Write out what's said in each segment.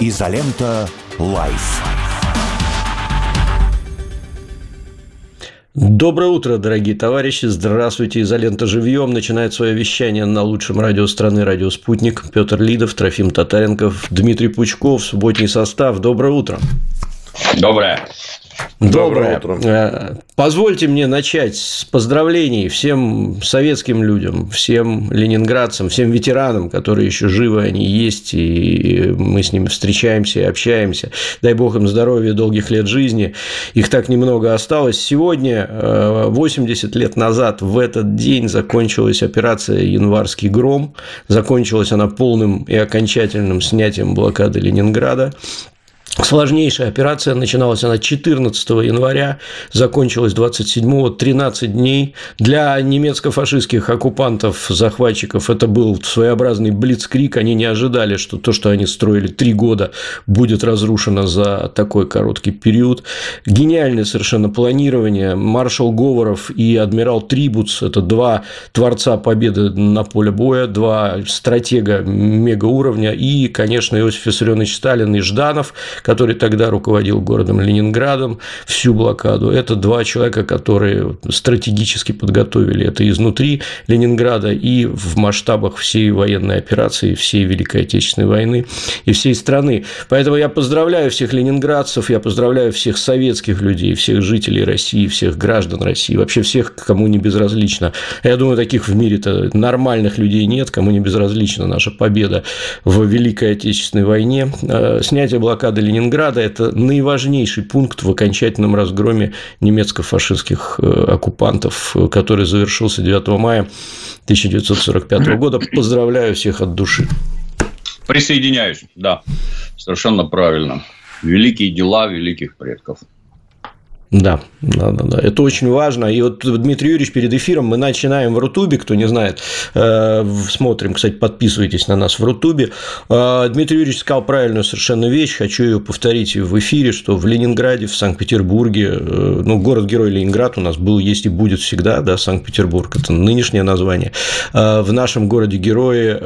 Изолента. Live. Доброе утро, дорогие товарищи. Здравствуйте. Изолента живьем начинает свое вещание на лучшем радио страны «Радио Спутник». Петр Лидов, Трофим Татаренков, Дмитрий Пучков, субботний состав. Доброе утро. Доброе. Доброе. утро. Э, позвольте мне начать с поздравлений всем советским людям, всем ленинградцам, всем ветеранам, которые еще живы, они есть, и мы с ними встречаемся и общаемся. Дай бог им здоровья, долгих лет жизни. Их так немного осталось. Сегодня, 80 э, лет назад, в этот день закончилась операция «Январский гром». Закончилась она полным и окончательным снятием блокады Ленинграда. Сложнейшая операция начиналась она 14 января, закончилась 27 13 дней. Для немецко-фашистских оккупантов, захватчиков это был своеобразный блицкрик. Они не ожидали, что то, что они строили три года, будет разрушено за такой короткий период. Гениальное совершенно планирование. Маршал Говоров и адмирал Трибуц – это два творца победы на поле боя, два стратега мега-уровня и, конечно, Иосиф Виссарионович Сталин и Жданов, который тогда руководил городом Ленинградом всю блокаду. Это два человека, которые стратегически подготовили это изнутри Ленинграда и в масштабах всей военной операции, всей Великой Отечественной войны и всей страны. Поэтому я поздравляю всех ленинградцев, я поздравляю всех советских людей, всех жителей России, всех граждан России, вообще всех, кому не безразлично. Я думаю, таких в мире-то нормальных людей нет, кому не безразлична наша победа в Великой Отечественной войне. Э, снятие блокады Ленинграда это наиважнейший пункт в окончательном разгроме немецко-фашистских э, оккупантов, который завершился 9 мая 1945 года. Поздравляю всех от души. Присоединяюсь, да, совершенно правильно. Великие дела великих предков. Да, да, да, да. Это очень важно. И вот Дмитрий Юрьевич перед эфиром мы начинаем в Рутубе, кто не знает, э, смотрим, кстати, подписывайтесь на нас в Рутубе. Э, Дмитрий Юрьевич сказал правильную совершенно вещь, хочу ее повторить в эфире, что в Ленинграде, в Санкт-Петербурге, э, ну, город-герой Ленинград у нас был, есть и будет всегда, да, Санкт-Петербург, это нынешнее название. В нашем городе-герое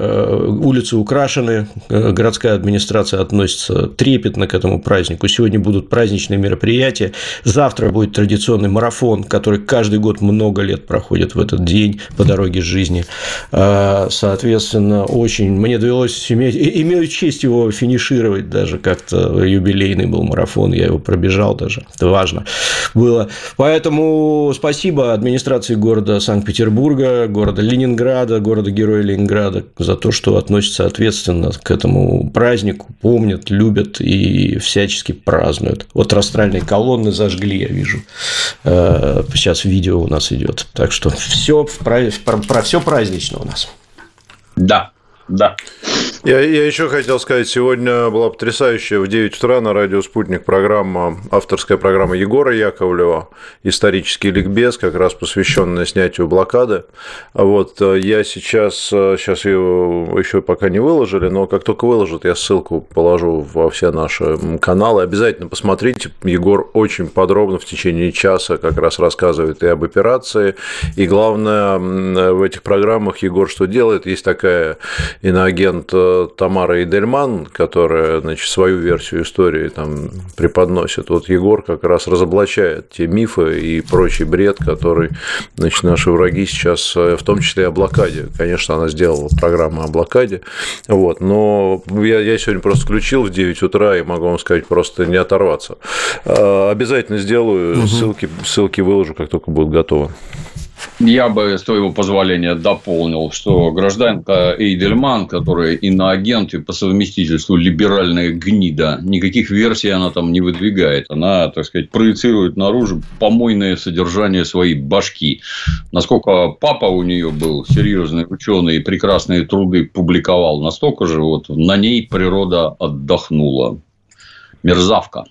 улицы украшены, городская администрация относится трепетно к этому празднику. Сегодня будут праздничные мероприятия. Завтра Завтра будет традиционный марафон, который каждый год много лет проходит в этот день по дороге жизни. А, соответственно, очень мне довелось иметь, имею честь его финишировать даже как-то юбилейный был марафон, я его пробежал даже, это важно было. Поэтому спасибо администрации города Санкт-Петербурга, города Ленинграда, города-героя Ленинграда за то, что относятся ответственно к этому празднику, помнят, любят и всячески празднуют. Вот растральные колонны зажгли я вижу. Э, сейчас видео у нас идет. Так что все про, про, про все празднично у нас. Да, да. Я, я еще хотел сказать, сегодня была потрясающая в 9 утра на радио «Спутник» программа, авторская программа Егора Яковлева, исторический ликбез, как раз посвященная снятию блокады. Вот, э, я сейчас, сейчас э, ее еще пока не выложили, но как только выложат, я ссылку положу во все наши каналы. Обязательно посмотрите, Егор очень подробно в течение часа как раз рассказывает и об операции, и главное, в этих программах Егор что делает, есть такая иноагент э, Тамара Идельман, которая значит, свою версию истории там преподносит. Вот Егор как раз разоблачает те мифы и прочий бред, который значит, наши враги сейчас, э, в том числе и о блокаде. Конечно, она сделала программу о блокаде. Вот, но я, я сегодня просто включил в 9 утра и могу вам сказать, просто не оторваться. А, обязательно сделаю, угу. ссылки, ссылки выложу, как только будут готовы. Я бы, с твоего позволения, дополнил, что гражданка Эйдельман, которая иноагент и по совместительству либеральная гнида, никаких версий она там не выдвигает. Она, так сказать, проецирует наружу помойное содержание своей башки. Насколько папа у нее был серьезный ученый и прекрасные труды публиковал, настолько же вот на ней природа отдохнула. Мерзавка.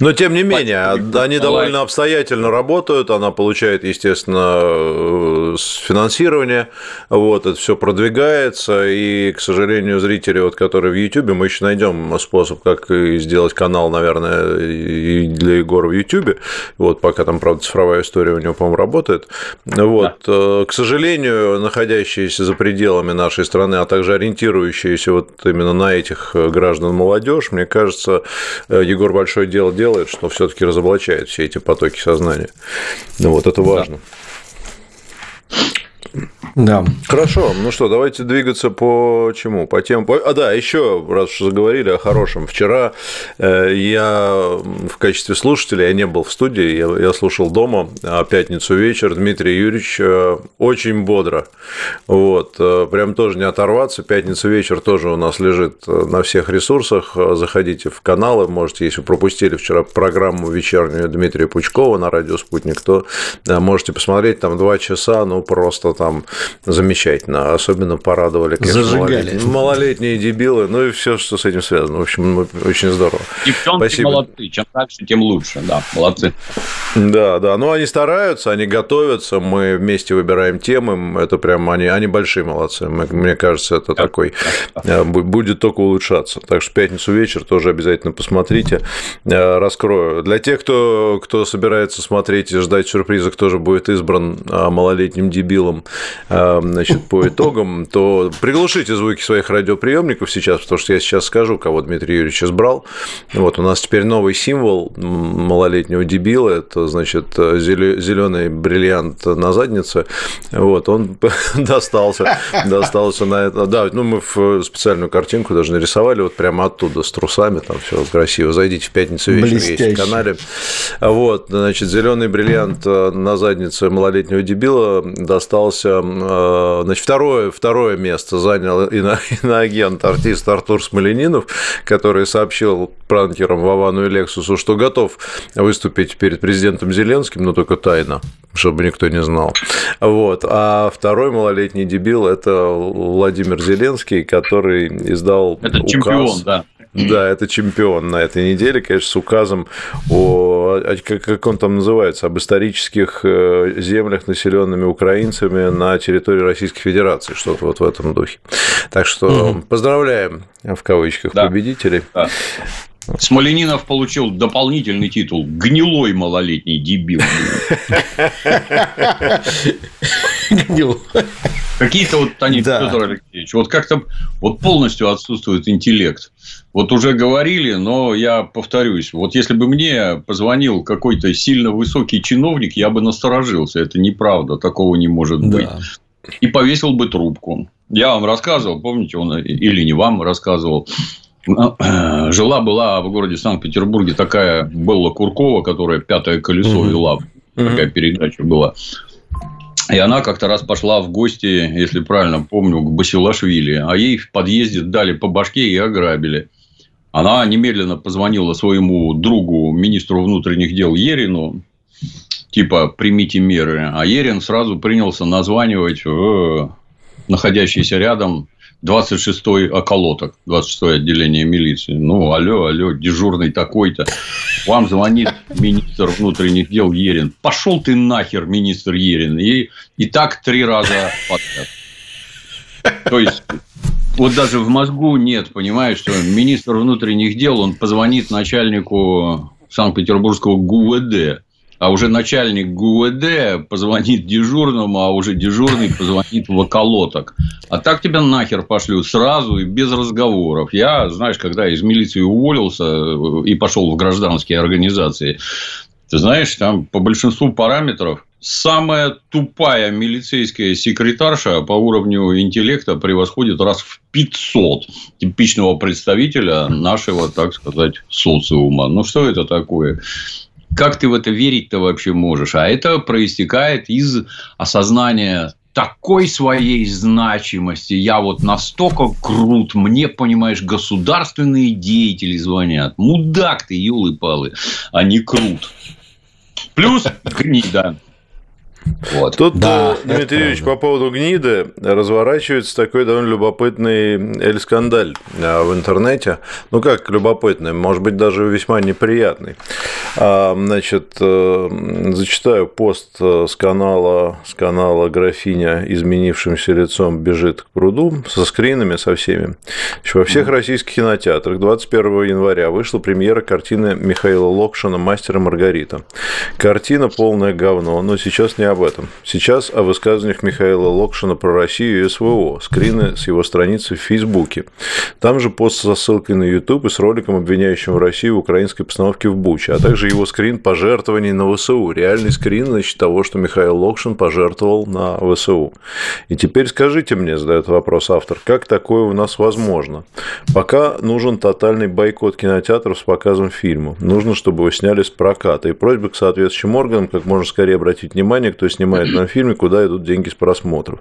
Но тем не менее, они довольно обстоятельно работают, она получает, естественно, э, финансирование, вот, это все продвигается, и, к сожалению, зрители, вот, которые в YouTube, мы еще найдем способ, как сделать канал, наверное, и для Егора в YouTube, вот, пока там, правда, цифровая история у него, по-моему, работает, вот, да. Э, к сожалению, находящиеся за пределами нашей страны, а также ориентирующиеся вот именно на этих граждан молодежь, мне кажется, э, Егор большое дело делает, что все-таки разоблачает все эти потоки сознания. Ну, вот это важно. Да. Да. Хорошо, ну что, давайте двигаться по чему? По тем. А да, еще раз заговорили о хорошем. Вчера э, я в качестве слушателя, я не был в студии, я, слушал дома, а пятницу вечер Дмитрий Юрьевич э, очень бодро. Вот, э, прям тоже не оторваться. Пятница вечер тоже у нас лежит на всех ресурсах. Заходите в каналы, можете, если пропустили вчера программу вечернюю Дмитрия Пучкова на радио Спутник, то можете посмотреть там два часа, ну просто там замечательно. Особенно порадовали, конечно, Зажигали. малолетние дебилы, ну и все, что с этим связано. В общем, очень здорово. Девчонки Спасибо. молодцы. Чем дальше, тем лучше. Да, молодцы. Да, да. Ну, они стараются, они готовятся, мы вместе выбираем темы. Это прям они, они большие молодцы. Мне кажется, это такой э, будет только улучшаться. Так что пятницу вечер тоже обязательно посмотрите. Э, раскрою. Для тех, кто, кто собирается смотреть и ждать сюрприза, кто же будет избран э, малолетним дебилом, значит, по итогам, то приглушите звуки своих радиоприемников сейчас, потому что я сейчас скажу, кого Дмитрий Юрьевич избрал. Вот у нас теперь новый символ малолетнего дебила, это, значит, зеленый бриллиант на заднице. Вот, он достался, достался на это. Да, ну мы в специальную картинку даже нарисовали, вот прямо оттуда с трусами, там все красиво. Зайдите в пятницу вечером, есть в канале. Вот, значит, зеленый бриллиант на заднице малолетнего дебила достался Э, значит, второе, второе место занял иноагент, артист Артур Смоленинов, который сообщил пранкерам Вовану и Лексусу, что готов выступить перед президентом Зеленским, но только тайно, чтобы никто не знал. Вот. А второй малолетний дебил – это Владимир Зеленский, который издал Это указ... чемпион, да. Да, это чемпион на этой неделе, конечно, с указом о, как он там называется, об исторических э, землях, населенными украинцами на территории Российской Федерации, что-то вот в этом духе. Так что угу. поздравляем в кавычках да. победителей. Да. Смоленинов получил дополнительный титул «Гнилой малолетний дебил». Гнилой. Какие-то вот они, да. Петр Алексеевич, вот как-то вот полностью отсутствует интеллект. Вот уже говорили, но я повторюсь. Вот если бы мне позвонил какой-то сильно высокий чиновник, я бы насторожился. Это неправда, такого не может да. быть. И повесил бы трубку. Я вам рассказывал, помните, он или не вам рассказывал. Жила-была в городе Санкт-Петербурге такая Белла Куркова, которая пятое колесо угу. вела. Такая передача была. И она как-то раз пошла в гости, если правильно помню, к Басилашвили. А ей в подъезде дали по башке и ограбили. Она немедленно позвонила своему другу, министру внутренних дел Ерину, типа примите меры. А Ерин сразу принялся названивать в находящийся рядом 26-й околоток, 26-е отделение милиции. Ну, алло, алло, дежурный такой-то. Вам звонит министр внутренних дел Ерин. Пошел ты нахер, министр Ерин. И, и так три раза подряд. То есть, вот даже в мозгу нет, понимаешь, что министр внутренних дел, он позвонит начальнику Санкт-Петербургского ГУВД а уже начальник ГУВД позвонит дежурному, а уже дежурный позвонит в околоток. А так тебя нахер пошлют сразу и без разговоров. Я, знаешь, когда из милиции уволился э, и пошел в гражданские организации, ты знаешь, там по большинству параметров самая тупая милицейская секретарша по уровню интеллекта превосходит раз в 500 типичного представителя нашего, так сказать, социума. Ну, что это такое? Как ты в это верить-то вообще можешь? А это проистекает из осознания такой своей значимости. Я вот настолько крут. Мне, понимаешь, государственные деятели звонят. Мудак ты, елы-палы, а не крут. Плюс гнида. Вот. Тут, да, э, Дмитрий Юрьевич, по поводу гниды разворачивается такой довольно любопытный эль-скандаль э, в интернете. Ну, как любопытный, может быть, даже весьма неприятный. А, значит, э, зачитаю пост с канала, с канала «Графиня изменившимся лицом бежит к пруду» со скринами, со всеми. Во всех российских кинотеатрах 21 января вышла премьера картины Михаила Локшина «Мастер и Маргарита». Картина полное говно, но сейчас не об этом. Сейчас о высказываниях Михаила Локшина про Россию и СВО. Скрины с его страницы в Фейсбуке. Там же пост со ссылкой на YouTube и с роликом, обвиняющим Россию в украинской постановке в Буче, а также его скрин пожертвований на ВСУ. Реальный скрин, значит, того, что Михаил Локшин пожертвовал на ВСУ. И теперь скажите мне, задает вопрос автор, как такое у нас возможно? Пока нужен тотальный бойкот кинотеатров с показом фильма. Нужно, чтобы его сняли с проката. И просьба к соответствующим органам как можно скорее обратить внимание, кто снимает на фильме, куда идут деньги с просмотров.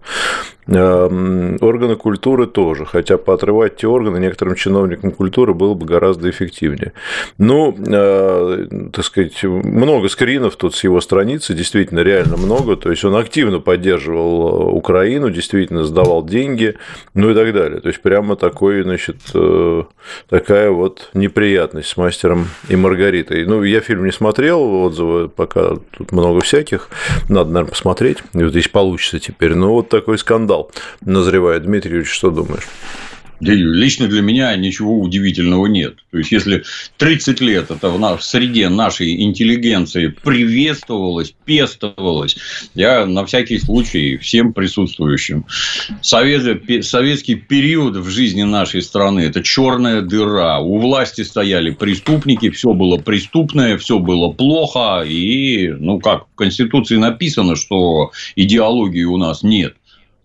Эм, органы культуры тоже, хотя поотрывать те органы некоторым чиновникам культуры было бы гораздо эффективнее. Ну, э, так сказать, много скринов тут с его страницы, действительно, реально много, то есть он активно поддерживал Украину, действительно сдавал деньги, ну и так далее. То есть прямо такой, значит, э, такая вот неприятность с мастером и Маргаритой. Ну, я фильм не смотрел, отзывы пока тут много всяких, надо, наверное, посмотреть, и вот здесь получится теперь. Ну, вот такой скандал назревает. Дмитрий Юрьевич, что думаешь? Лично для меня ничего удивительного нет. То есть, если 30 лет это в, наш, среде нашей интеллигенции приветствовалось, пестовалось, я на всякий случай всем присутствующим. Совет, советский период в жизни нашей страны – это черная дыра. У власти стояли преступники, все было преступное, все было плохо. И, ну, как в Конституции написано, что идеологии у нас нет.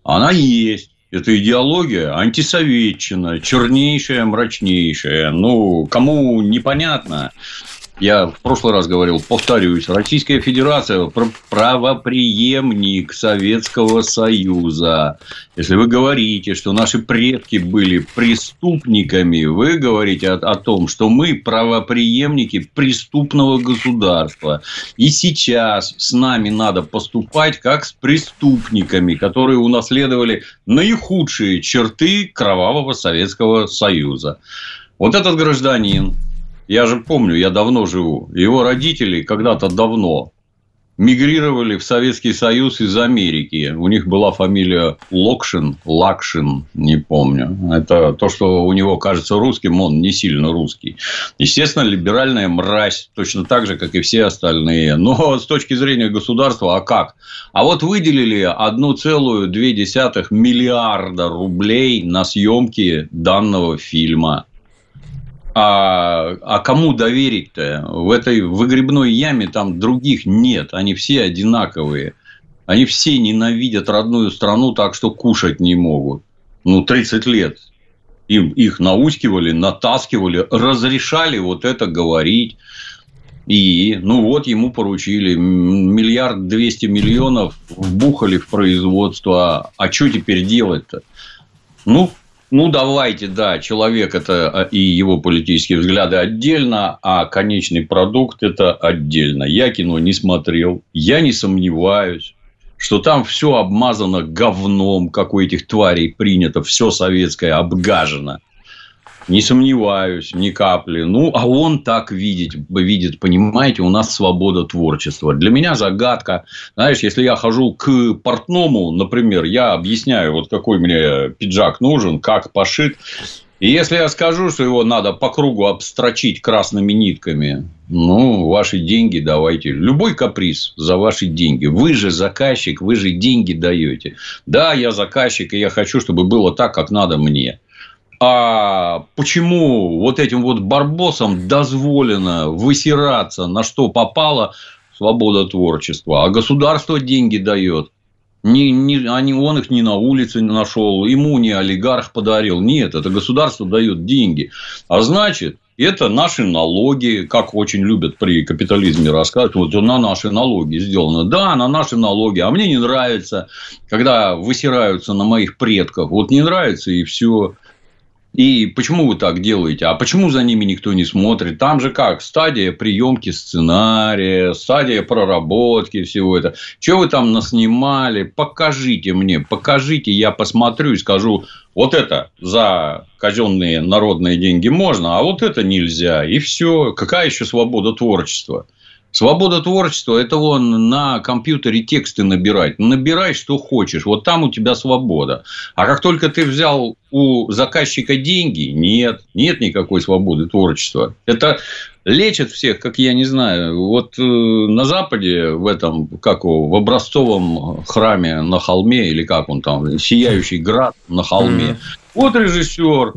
Она есть. Это идеология антисоветчина, чернейшая, мрачнейшая. Ну, кому непонятно, я в прошлый раз говорил, повторюсь, Российская Федерация правоприемник Советского Союза. Если вы говорите, что наши предки были преступниками, вы говорите о, о том, что мы правоприемники преступного государства. И сейчас с нами надо поступать как с преступниками, которые унаследовали наихудшие черты кровавого Советского Союза. Вот этот гражданин я же помню, я давно живу. Его родители когда-то давно мигрировали в Советский Союз из Америки. У них была фамилия Локшин, Лакшин, не помню. Это то, что у него кажется русским, он не сильно русский. Естественно, либеральная мразь, точно так же, как и все остальные. Но с точки зрения государства, а как? А вот выделили 1,2 миллиарда рублей на съемки данного фильма. А, а кому доверить-то? В этой выгребной яме там других нет. Они все одинаковые. Они все ненавидят родную страну так, что кушать не могут. Ну, 30 лет. Им, их наускивали, натаскивали, разрешали вот это говорить. И, ну вот, ему поручили миллиард двести миллионов вбухали в производство. А что теперь делать-то? Ну, ну, давайте, да, человек это а, и его политические взгляды отдельно, а конечный продукт это отдельно. Я кино не смотрел, я не сомневаюсь, что там все обмазано говном, как у этих тварей принято, все советское обгажено. Не сомневаюсь, ни капли. Ну, а он так видит, видит, понимаете, у нас свобода творчества. Для меня загадка. Знаешь, если я хожу к портному, например, я объясняю, вот какой мне пиджак нужен, как пошит. И если я скажу, что его надо по кругу обстрочить красными нитками, ну, ваши деньги давайте. Любой каприз за ваши деньги. Вы же заказчик, вы же деньги даете. Да, я заказчик, и я хочу, чтобы было так, как надо мне. А почему вот этим вот барбосам дозволено высираться на что попало свобода творчества, а государство деньги дает? Не, не, они, он их не на улице нашел, ему не олигарх подарил. Нет, это государство дает деньги. А значит, это наши налоги, как очень любят при капитализме рассказывать, вот на наши налоги сделано. Да, на наши налоги. А мне не нравится, когда высираются на моих предков. Вот не нравится и все. И почему вы так делаете? А почему за ними никто не смотрит? Там же как? Стадия приемки сценария, стадия проработки всего это. Что вы там наснимали? Покажите мне, покажите, я посмотрю и скажу, вот это за казенные народные деньги можно, а вот это нельзя. И все. Какая еще свобода творчества? Свобода творчества – это вон на компьютере тексты набирать. Набирай, что хочешь. Вот там у тебя свобода. А как только ты взял у заказчика деньги, нет, нет никакой свободы творчества. Это лечат всех, как я не знаю. Вот э, на Западе, в этом, как в образцовом храме на холме, или как он там, сияющий град на холме. Вот режиссер,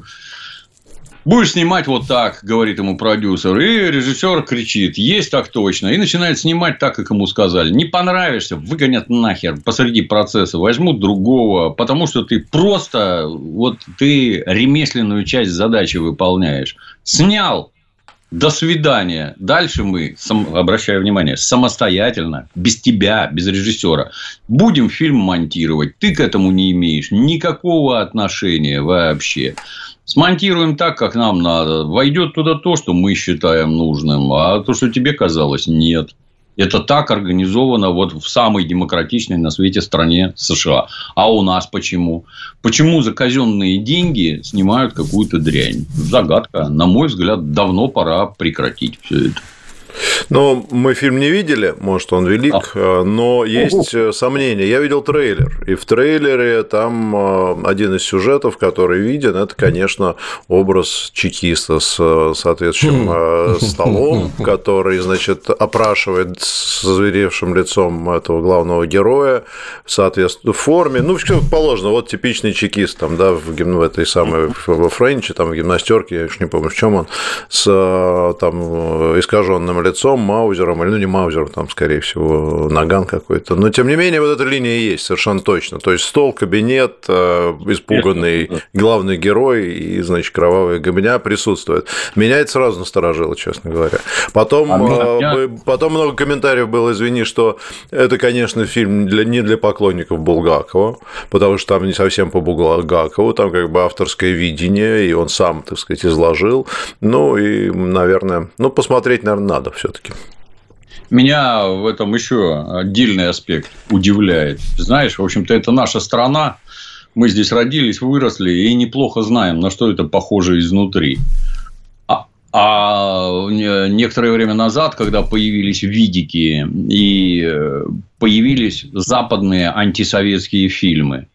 Будешь снимать вот так, говорит ему продюсер. И режиссер кричит, есть так точно. И начинает снимать так, как ему сказали. Не понравишься, выгонят нахер посреди процесса, возьмут другого, потому что ты просто, вот ты ремесленную часть задачи выполняешь. Снял, до свидания. Дальше мы, обращаю внимание, самостоятельно, без тебя, без режиссера, будем фильм монтировать. Ты к этому не имеешь никакого отношения вообще. Смонтируем так, как нам надо. Войдет туда то, что мы считаем нужным, а то, что тебе казалось, нет. Это так организовано вот в самой демократичной на свете стране США. А у нас почему? Почему за казенные деньги снимают какую-то дрянь? Загадка. На мой взгляд, давно пора прекратить все это. Ну, мы фильм не видели, может, он велик, а. но есть. Э, сомнения. Я видел трейлер, и в трейлере там э, один из сюжетов, который виден, это, конечно, образ чекиста с э, соответствующим хм. столом, который, значит, опрашивает с зверевшим лицом этого главного героя в соответственной форме. Ну, все положено. Вот типичный чекист там, да, в, в этой самой во Френче, там, в гимнастерке, я уж не помню, в чем он, с там искаженным лицом, маузером, или ну не маузером, там, скорее всего, наган какой-то. Но, тем не менее, вот эта линия есть совершенно точно. То есть, стол, кабинет, э, испуганный главный герой и, значит, кровавая гобня присутствует. Меня это сразу насторожило, честно говоря. Потом, а меня... потом много комментариев было, извини, что это, конечно, фильм для, не для поклонников Булгакова, потому что там не совсем по Булгакову, там как бы авторское видение, и он сам, так сказать, изложил. Ну, и, наверное, ну, посмотреть, наверное, надо все-таки. Меня в этом еще отдельный аспект удивляет. Знаешь, в общем-то, это наша страна. Мы здесь родились, выросли и неплохо знаем, на что это похоже изнутри. А, а некоторое время назад, когда появились видики и э, появились западные антисоветские фильмы,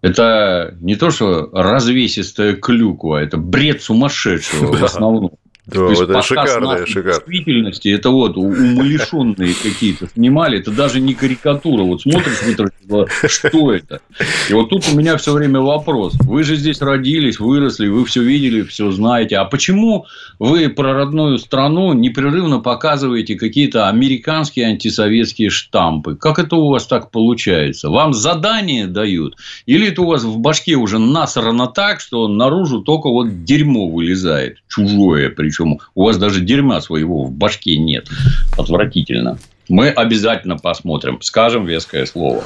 это не то, что развесистая клюква, это бред сумасшедшего в основном. Да, То есть, это шикарно, шикарно. действительности это вот умалишенные какие-то снимали, это даже не карикатура. Вот смотришь, смотришь, что это? И вот тут у меня все время вопрос. Вы же здесь родились, выросли, вы все видели, все знаете. А почему вы про родную страну непрерывно показываете какие-то американские антисоветские штампы? Как это у вас так получается? Вам задание дают? Или это у вас в башке уже насрано так, что наружу только вот дерьмо вылезает? Чужое причем причем у вас даже дерьма своего в башке нет. Отвратительно. Мы обязательно посмотрим, скажем веское слово.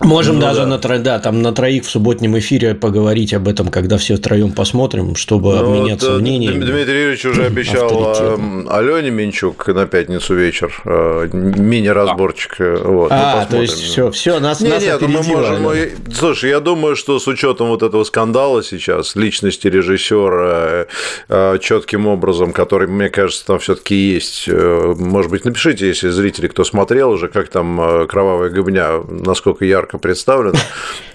Можем ну, даже да. на, тро... да, там на троих в субботнем эфире поговорить об этом, когда все втроем посмотрим, чтобы ну, обменяться вот, э, мнениями. Дмитрий Юрьевич уже обещал эм, Алене Минчук на пятницу вечер э, мини-разборчик. А, вот, а то есть все, все, нас, не, нас нет, мы можем. Мы... Слушай, я думаю, что с учетом вот этого скандала сейчас, личности режиссера э, четким образом, который, мне кажется, там все-таки есть. Может быть, напишите, если зрители, кто смотрел уже, как там кровавая гобня, насколько настолько ярко представлено.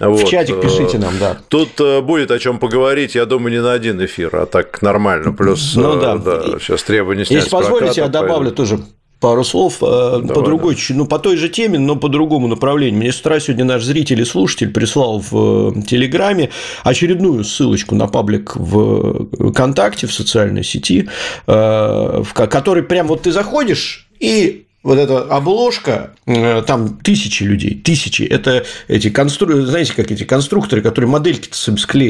В чатик пишите нам, да. Тут э, будет о чем поговорить, я думаю, не на один эфир, а так нормально. Плюс ну, э, да. Да, сейчас требования снять Если позволите, я добавлю тоже пару слов э, Давай, по другой, да. ну, по той же теме, но по другому направлению. Мне с утра сегодня наш зритель и слушатель прислал в Телеграме очередную ссылочку на паблик в ВКонтакте, в социальной сети, в который прям вот ты заходишь и вот эта обложка, э, там тысячи людей, тысячи, это эти конструкторы, знаете, как эти конструкторы, которые модельки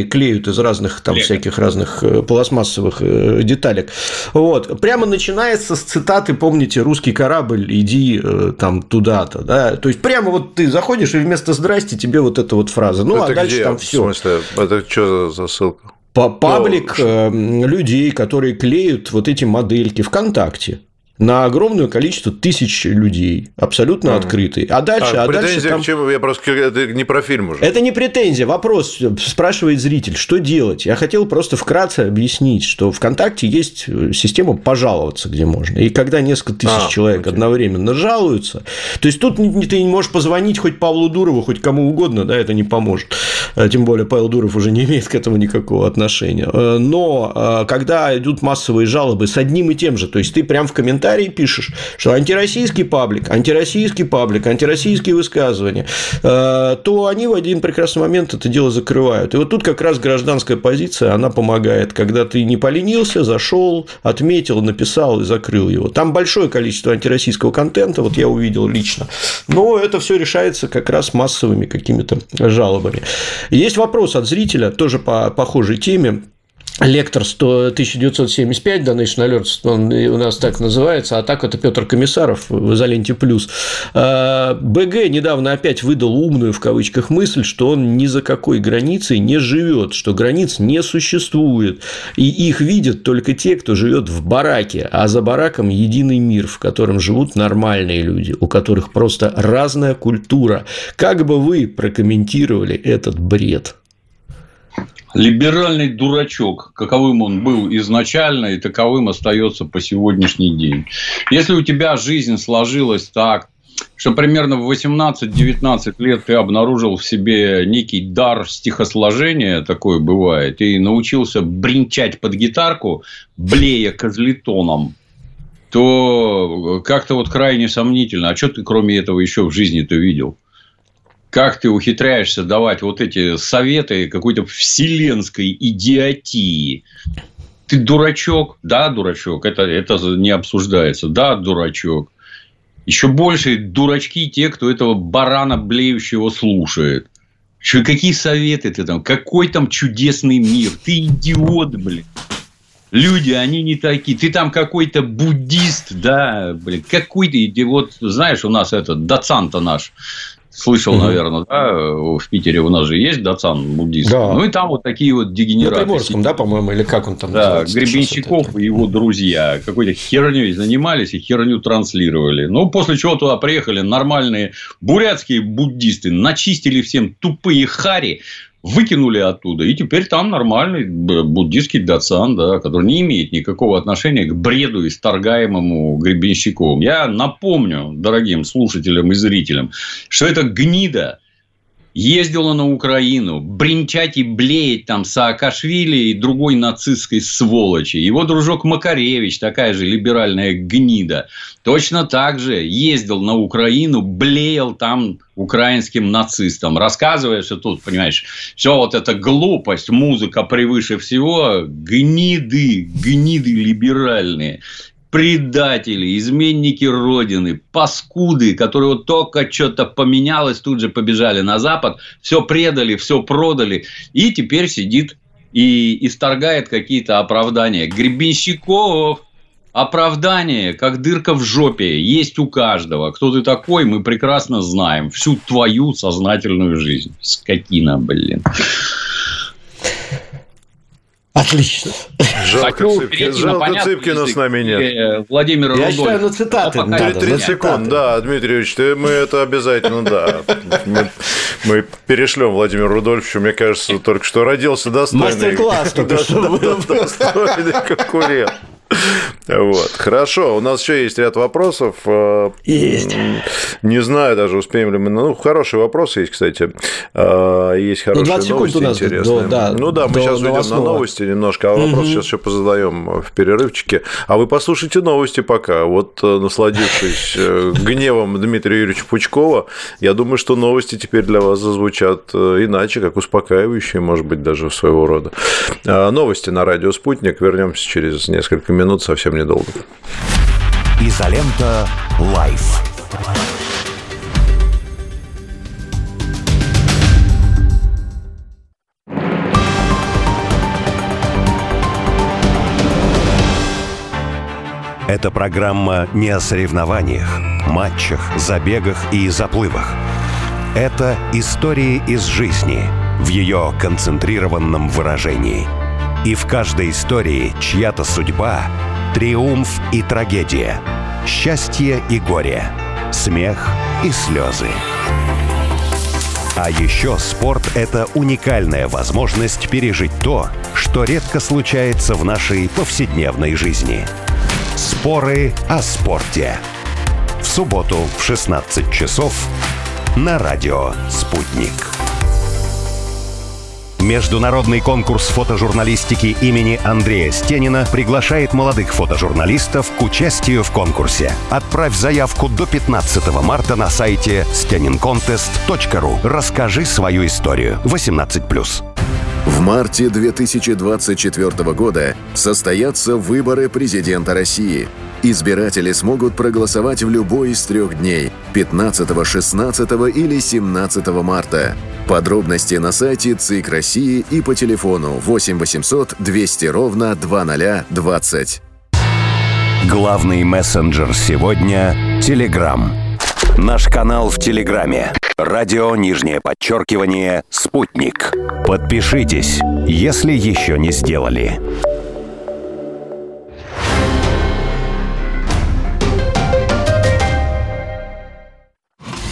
клеют из разных там Лего. всяких разных э, пластмассовых э, деталек. Вот. Прямо начинается с цитаты, помните, русский корабль, иди там туда-то, да, то есть прямо вот ты заходишь и вместо здрасте тебе вот эта вот фраза, ну, это а дальше где? там все. В смысле, это что за ссылка? паблик э, людей, которые клеют вот эти модельки ВКонтакте на огромное количество тысяч людей, абсолютно mm. открытый. А дальше, а, а дальше там... чем я просто это не про фильм уже. Это не претензия, вопрос спрашивает зритель, что делать. Я хотел просто вкратце объяснить, что ВКонтакте есть э, система пожаловаться, где можно. И когда несколько тысяч а, человек окей. одновременно жалуются, то есть тут ты не можешь позвонить хоть Павлу Дурову, хоть кому угодно, да, это не поможет. Э, тем более Павел Дуров уже не имеет к этому никакого отношения. Э, но когда идут массовые жалобы с одним и тем же, то есть ты прям в комментариях комментарии пишешь, что антироссийский паблик, антироссийский паблик, антироссийские высказывания, э, то они в один прекрасный момент это дело закрывают. И вот тут как раз гражданская позиция, она помогает, когда ты не поленился, зашел, отметил, написал и закрыл его. Там большое количество антироссийского контента, вот я увидел лично, но это все решается как раз массовыми какими-то жалобами. Есть вопрос от зрителя, тоже по похожей теме. Лектор 100, 1975, да, National Alert, он у нас так называется, а так это Петр Комиссаров в изоленте плюс. А, БГ недавно опять выдал умную в кавычках мысль, что он ни за какой границей не живет, что границ не существует, и их видят только те, кто живет в бараке, а за бараком единый мир, в котором живут нормальные люди, у которых просто разная культура. Как бы вы прокомментировали этот бред? Либеральный дурачок, каковым он был изначально и таковым остается по сегодняшний день. Если у тебя жизнь сложилась так, что примерно в 18-19 лет ты обнаружил в себе некий дар стихосложения, такое бывает, и научился бренчать под гитарку, блея козлетоном, то как-то вот крайне сомнительно. А что ты кроме этого еще в жизни-то видел? Как ты ухитряешься давать вот эти советы какой-то вселенской идиотии. Ты дурачок? Да, дурачок. Это, это не обсуждается. Да, дурачок. Еще больше дурачки те, кто этого барана блеющего слушает. Что, какие советы ты там? Какой там чудесный мир? Ты идиот, блин. Люди, они не такие. Ты там какой-то буддист, да, блин. Какой-то, вот знаешь, у нас этот доцанта наш Слышал, угу. наверное, да, в Питере у нас же есть Дацан буддист. Да. Ну, и там вот такие вот дегенераты. На Приморском, да, по-моему, или как он там Да, Гребенщиков и его друзья какой-то херней занимались и херню транслировали. Ну, после чего туда приехали нормальные бурятские буддисты, начистили всем тупые хари, выкинули оттуда, и теперь там нормальный буддийский дацан, да, который не имеет никакого отношения к бреду, исторгаемому Гребенщиковым. Я напомню дорогим слушателям и зрителям, что это гнида ездила на Украину, бренчать и блеять там Саакашвили и другой нацистской сволочи. Его дружок Макаревич, такая же либеральная гнида, точно так же ездил на Украину, блеял там украинским нацистам, рассказывая, что тут, понимаешь, все вот эта глупость, музыка превыше всего, гниды, гниды либеральные предатели, изменники Родины, паскуды, которые вот только что-то поменялось, тут же побежали на Запад, все предали, все продали, и теперь сидит и исторгает какие-то оправдания. Гребенщиков, оправдание, как дырка в жопе, есть у каждого. Кто ты такой, мы прекрасно знаем. Всю твою сознательную жизнь. Скотина, блин. Отлично. Жалко, Хочу Цыпки, жалко Цыпкина с нами нет. Э, Владимир Я считаю, на цитаты надо. 30 секунд, да, Дмитрий Юрьевич, ты, мы это обязательно, да. Мы, мы перешлем Владимиру Рудольфовичу, мне кажется, только что родился достойный. Мастер-класс только что Достойный конкурент. Вот. Хорошо, у нас еще есть ряд вопросов. Э, есть. Не знаю даже, успеем ли мы. Ну, хороший вопрос есть, кстати. Э, есть ну, хорошие ну, новости у нас интересные. До, да, ну да, мы до, сейчас уйдем на новости немножко, а вопрос угу. сейчас еще позадаем в перерывчике. А вы послушайте новости пока. Вот э, насладившись гневом Дмитрия Юрьевича Пучкова, я думаю, что новости теперь для вас зазвучат иначе, как успокаивающие, может быть, даже своего рода. Новости на радио «Спутник». Вернемся через несколько минут минут совсем недолго. Изолента Live. Эта программа не о соревнованиях, матчах, забегах и заплывах. Это истории из жизни в ее концентрированном выражении – И в каждой истории чья-то судьба — триумф и трагедия, счастье и горе, смех и слезы. А еще спорт – это уникальная возможность пережить то, что редко случается в нашей повседневной жизни. Споры о спорте. В субботу в 16 часов на радио «Спутник». Международный конкурс фотожурналистики имени Андрея Стенина приглашает молодых фотожурналистов к участию в конкурсе. Отправь заявку до 15 марта на сайте stenincontest.ru. Расскажи свою историю. 18+. В марте 2024 года состоятся выборы президента России. Избиратели смогут проголосовать в любой из трех дней – 15, 16 или 17 марта. Подробности на сайте ЦИК России и по телефону 8 800 200 ровно 2020. Главный мессенджер сегодня – Телеграм. Наш канал в Телеграме. Радио нижнее подчеркивание «Спутник». Подпишитесь, если еще не сделали.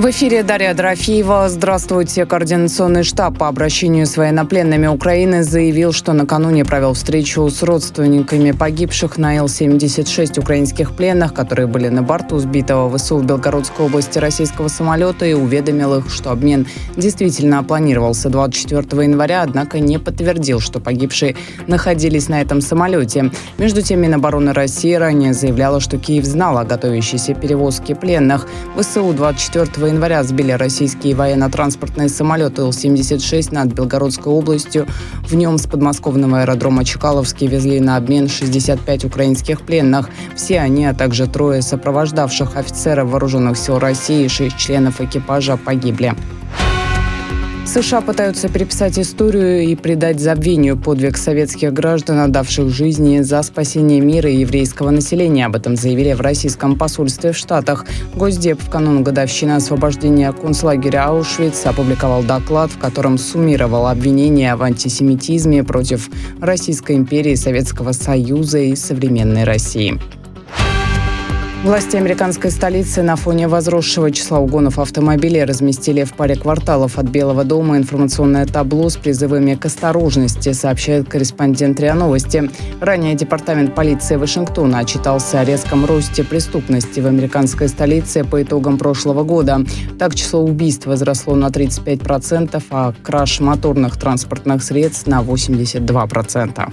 В эфире Дарья Дорофеева. Здравствуйте. Координационный штаб по обращению с военнопленными Украины заявил, что накануне провел встречу с родственниками погибших на Ил-76 украинских пленных, которые были на борту сбитого ВСУ в Белгородской области российского самолета и уведомил их, что обмен действительно планировался 24 января, однако не подтвердил, что погибшие находились на этом самолете. Между тем, Минобороны России ранее заявляла, что Киев знал о готовящейся перевозке пленных. ВСУ 24 января сбили российские военно-транспортные самолеты Ил-76 над Белгородской областью. В нем с подмосковного аэродрома Чкаловский везли на обмен 65 украинских пленных. Все они, а также трое сопровождавших офицеров вооруженных сил России и шесть членов экипажа погибли. США пытаются переписать историю и придать забвению подвиг советских граждан, отдавших жизни за спасение мира и еврейского населения. Об этом заявили в российском посольстве в Штатах. Госдеп в канун годовщины освобождения концлагеря Аушвиц опубликовал доклад, в котором суммировал обвинения в антисемитизме против Российской империи, Советского Союза и современной России. Власти американской столицы на фоне возросшего числа угонов автомобилей разместили в паре кварталов от Белого дома информационное табло с призывами к осторожности, сообщает корреспондент РИА Новости. Ранее Департамент полиции Вашингтона отчитался о резком росте преступности в американской столице по итогам прошлого года. Так, число убийств возросло на 35%, а краж моторных транспортных средств на 82%.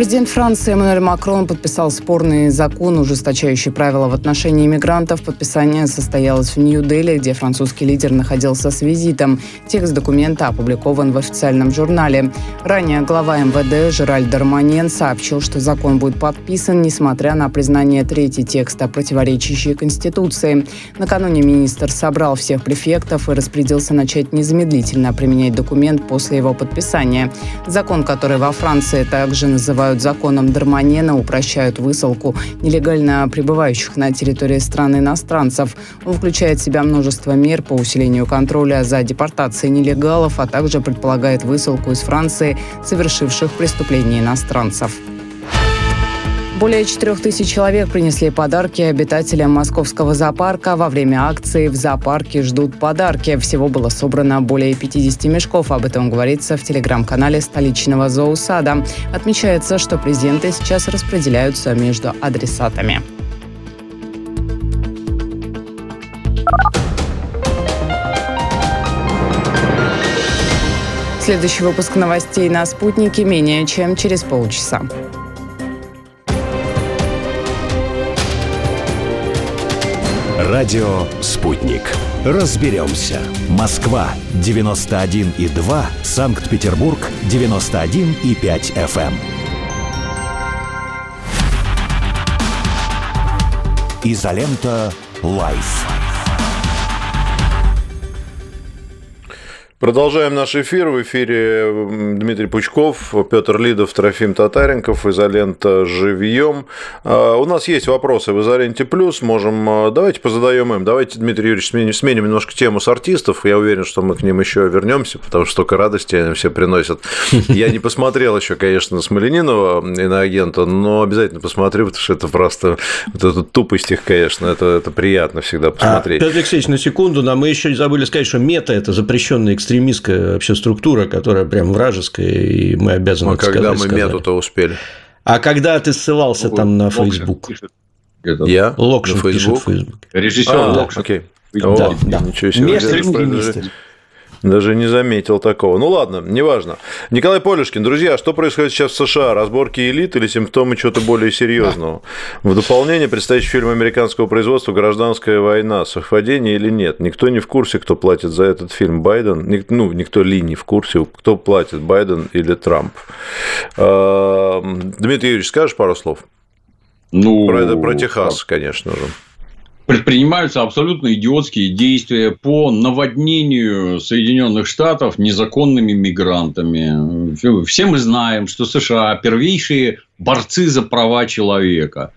Президент Франции Эммануэль Макрон подписал спорный закон, ужесточающий правила в отношении иммигрантов. Подписание состоялось в Нью-Дели, где французский лидер находился с визитом. Текст документа опубликован в официальном журнале. Ранее глава МВД Жераль Дарманен сообщил, что закон будет подписан, несмотря на признание третьего текста, противоречащий Конституции. Накануне министр собрал всех префектов и распорядился начать незамедлительно применять документ после его подписания. Закон, который во Франции также называют называют законом Дарманена, упрощают высылку нелегально пребывающих на территории страны иностранцев. Он включает в себя множество мер по усилению контроля за депортацией нелегалов, а также предполагает высылку из Франции совершивших преступления иностранцев. Более 4 тысяч человек принесли подарки обитателям московского зоопарка. Во время акции в зоопарке ждут подарки. Всего было собрано более 50 мешков. Об этом говорится в телеграм-канале столичного зоосада. Отмечается, что презенты сейчас распределяются между адресатами. Следующий выпуск новостей на «Спутнике» менее чем через полчаса. Радио «Спутник». Разберемся. Москва, 91,2. Санкт-Петербург, 91,5 FM. Изолента Live. Продолжаем наш эфир. В эфире Дмитрий Пучков, Петр Лидов, Трофим Татаренков, изолента «Живьем». А, у нас есть вопросы в изоленте плюс. Можем... А, давайте позадаем им. Давайте, Дмитрий Юрьевич, сменим, сменим немножко тему с артистов. Я уверен, что мы к ним еще вернемся, потому что столько радости они все приносят. Я не посмотрел еще, конечно, на Смоленинова и на агента, но обязательно посмотрю, потому что это просто вот эта тупость их, конечно, это, это приятно всегда а, посмотреть. А, Петр Алексеевич, на секунду, но мы еще забыли сказать, что мета – это запрещенный экстремистская вообще структура, которая прям вражеская, и мы обязаны А когда мы мету-то успели? А когда ты ссылался ну, там на Facebook? Я? Локшин пишет в Facebook. Режиссер а, Локшин. Окей. О, да, Ничего себе. Место даже не заметил такого. Ну ладно, неважно. Николай Полюшкин, друзья, что происходит сейчас в США? Разборки элит или симптомы чего-то более серьезного? В дополнение предстоящий фильм американского производства «Гражданская война». Совпадение или нет? Никто не в курсе, кто платит за этот фильм. Байден, ну, никто ли не в курсе, кто платит, Байден или Трамп. А, Дмитрий Юрьевич, скажешь пару слов? Ну, про, это, про Техас, конечно же предпринимаются абсолютно идиотские действия по наводнению Соединенных Штатов незаконными мигрантами. Все мы знаем, что США первейшие борцы за права человека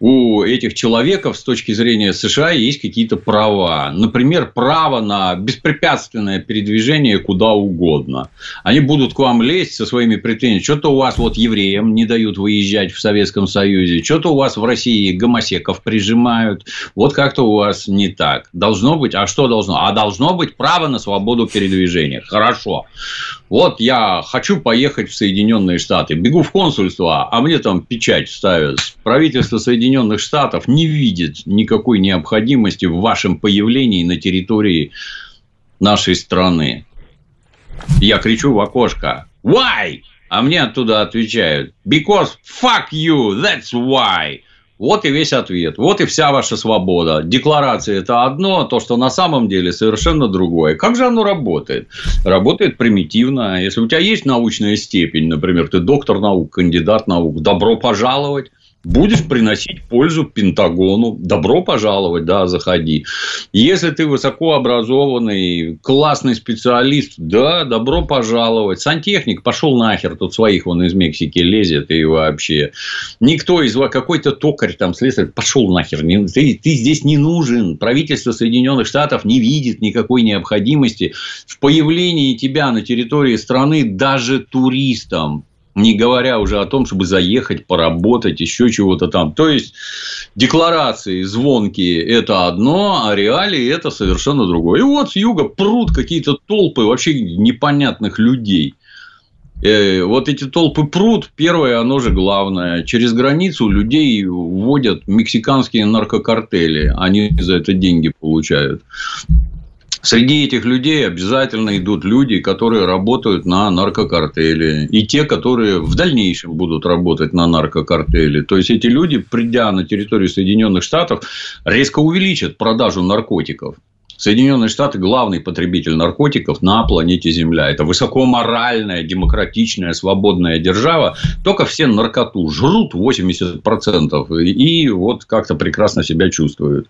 у этих человеков с точки зрения США есть какие-то права. Например, право на беспрепятственное передвижение куда угодно. Они будут к вам лезть со своими претензиями. Что-то у вас вот евреям не дают выезжать в Советском Союзе. Что-то у вас в России гомосеков прижимают. Вот как-то у вас не так. Должно быть. А что должно? А должно быть право на свободу передвижения. Хорошо. Вот я хочу поехать в Соединенные Штаты. Бегу в консульство, а мне там печать ставят. Правительство Соединенных Штатов не видит никакой необходимости в вашем появлении на территории нашей страны. Я кричу в окошко. Why? А мне оттуда отвечают. Because fuck you, that's why. Вот и весь ответ. Вот и вся ваша свобода. Декларация – это одно, то, что на самом деле совершенно другое. Как же оно работает? Работает примитивно. Если у тебя есть научная степень, например, ты доктор наук, кандидат наук, добро пожаловать будешь приносить пользу Пентагону, добро пожаловать, да, заходи. Если ты высокообразованный, классный специалист, да, добро пожаловать. Сантехник пошел нахер, тут своих вон из Мексики лезет и вообще. Никто из вас, какой-то токарь там, слесарь, пошел нахер. Ты, ты здесь не нужен. Правительство Соединенных Штатов не видит никакой необходимости в появлении тебя на территории страны даже туристам не говоря уже о том, чтобы заехать, поработать, еще чего-то там. То есть, декларации звонкие – это одно, а реалии – это совершенно другое. И вот с юга прут какие-то толпы вообще непонятных людей. Э, вот эти толпы прут, первое, оно же главное. Через границу людей вводят мексиканские наркокартели. Они за это деньги получают. Среди этих людей обязательно идут люди, которые работают на наркокартеле. И те, которые в дальнейшем будут работать на наркокартеле. То есть, эти люди, придя на территорию Соединенных Штатов, резко увеличат продажу наркотиков. Соединенные Штаты – главный потребитель наркотиков на планете Земля. Это высокоморальная, демократичная, свободная держава. Только все наркоту жрут 80%. И вот как-то прекрасно себя чувствуют.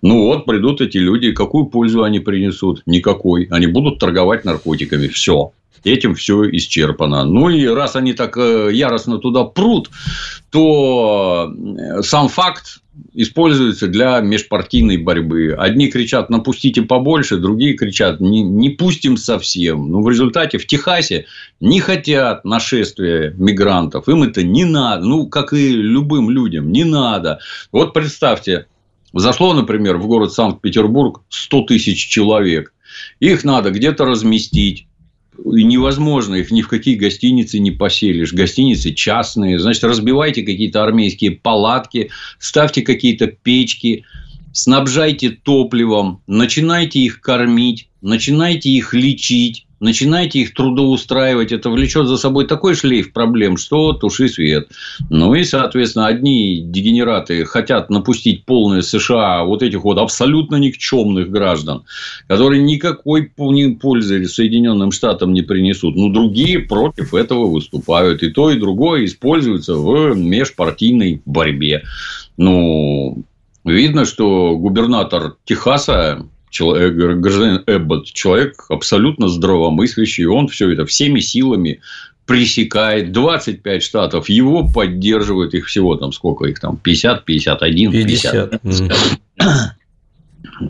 Ну, вот придут эти люди. Какую пользу они принесут? Никакой. Они будут торговать наркотиками. Все этим все исчерпано. Ну и раз они так э, яростно туда прут, то э, сам факт используется для межпартийной борьбы. Одни кричат «напустите побольше», другие кричат «не, не пустим совсем». Но ну, в результате в Техасе не хотят нашествия мигрантов. Им это не надо. Ну, как и любым людям, не надо. Вот представьте, зашло, например, в город Санкт-Петербург 100 тысяч человек. Их надо где-то разместить невозможно, их ни в какие гостиницы не поселишь. Гостиницы частные. Значит, разбивайте какие-то армейские палатки, ставьте какие-то печки, снабжайте топливом, начинайте их кормить, начинайте их лечить начинайте их трудоустраивать, это влечет за собой такой шлейф проблем, что туши свет. Ну и, соответственно, одни дегенераты хотят напустить полное США вот этих вот абсолютно никчемных граждан, которые никакой пользы Соединенным Штатам не принесут. Но другие против этого выступают. И то, и другое используется в межпартийной борьбе. Ну, видно, что губернатор Техаса человек, гражданин Эббот, человек абсолютно здравомыслящий, он все это всеми силами пресекает. 25 штатов его поддерживают, их всего там сколько их там, 50, 51, 50. 50.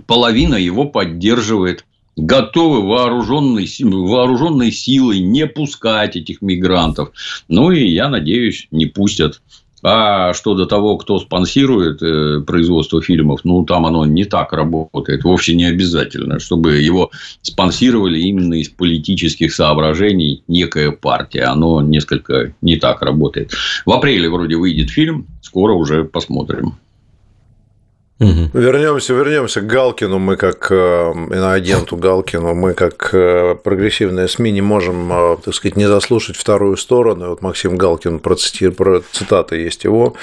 Половина его поддерживает готовы вооруженной, вооруженной силой не пускать этих мигрантов. Ну, и я надеюсь, не пустят. А что до того, кто спонсирует э, производство фильмов, ну, там оно не так работает. Вовсе не обязательно, чтобы его спонсировали именно из политических соображений некая партия. Оно несколько не так работает. В апреле вроде выйдет фильм, скоро уже посмотрим. Угу. Вернемся, вернемся к Галкину. Мы как э, иноагенту Галкину, мы как э, прогрессивные СМИ не можем, э, так сказать, не заслушать вторую сторону. Вот Максим Галкин процитировал, про цитаты есть его.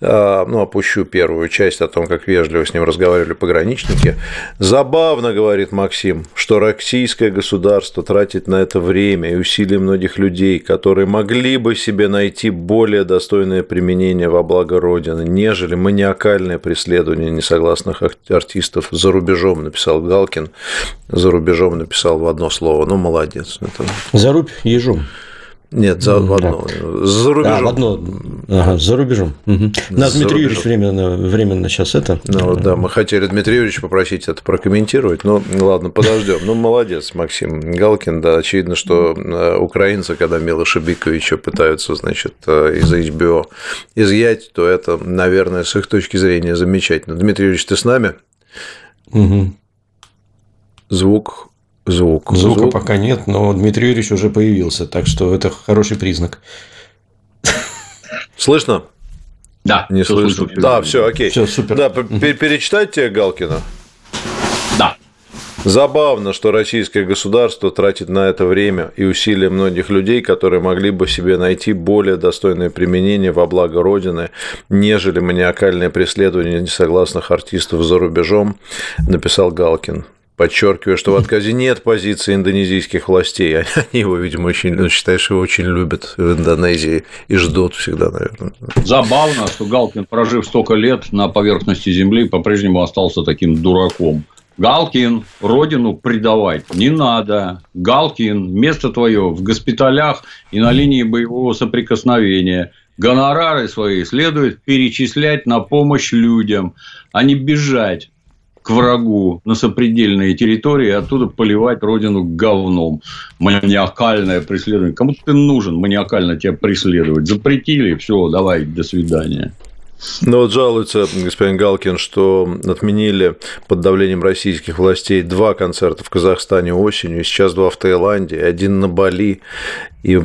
Ну, опущу первую часть о том, как вежливо с ним разговаривали пограничники. Забавно, говорит Максим, что российское государство тратит на это время и усилия многих людей, которые могли бы себе найти более достойное применение во благо Родины, нежели маниакальное преследование несогласных артистов за рубежом, написал Галкин, за рубежом написал в одно слово. Ну, молодец. Это... Зарубь ежом. Нет, за, в одно. Да. За рубежом. А, в одно. Ага, за рубежом. Угу. Нас за Дмитрий Юрьевич временно, временно сейчас это. Ну, да, мы хотели Дмитрия Юрьевича попросить это прокомментировать. Ну, ладно, подождем. Ну, молодец, Максим Галкин. Да, очевидно, что э, украинцы, когда Милоша Биковича пытаются, значит, э, из HBO изъять, то это, наверное, с их точки зрения замечательно. Дмитрий Юрьевич, ты с нами? Угу. Звук звук. Звука звук. пока нет, но Дмитрий Юрьевич уже появился, так что это хороший признак. Слышно? Да. Не слышно. слышно. Да, все, окей. Все, супер. Да, перечитать тебе Галкина? Да. Забавно, что российское государство тратит на это время и усилия многих людей, которые могли бы себе найти более достойное применение во благо Родины, нежели маниакальное преследование несогласных артистов за рубежом, написал Галкин. Подчеркиваю, что в отказе нет позиции индонезийских властей. Они его, видимо, очень, ну, считаешь, его очень любят в Индонезии и ждут всегда, наверное. Забавно, что Галкин, прожив столько лет на поверхности Земли, по-прежнему остался таким дураком. Галкин, родину предавать не надо. Галкин, место твое в госпиталях и на линии боевого соприкосновения. Гонорары свои следует перечислять на помощь людям, а не бежать к врагу на сопредельные территории, оттуда поливать родину говном. Маниакальное преследование. Кому ты нужен маниакально тебя преследовать? Запретили, все, давай, до свидания. Ну вот жалуется господин Галкин, что отменили под давлением российских властей два концерта в Казахстане осенью, сейчас два в Таиланде, один на Бали, и, э,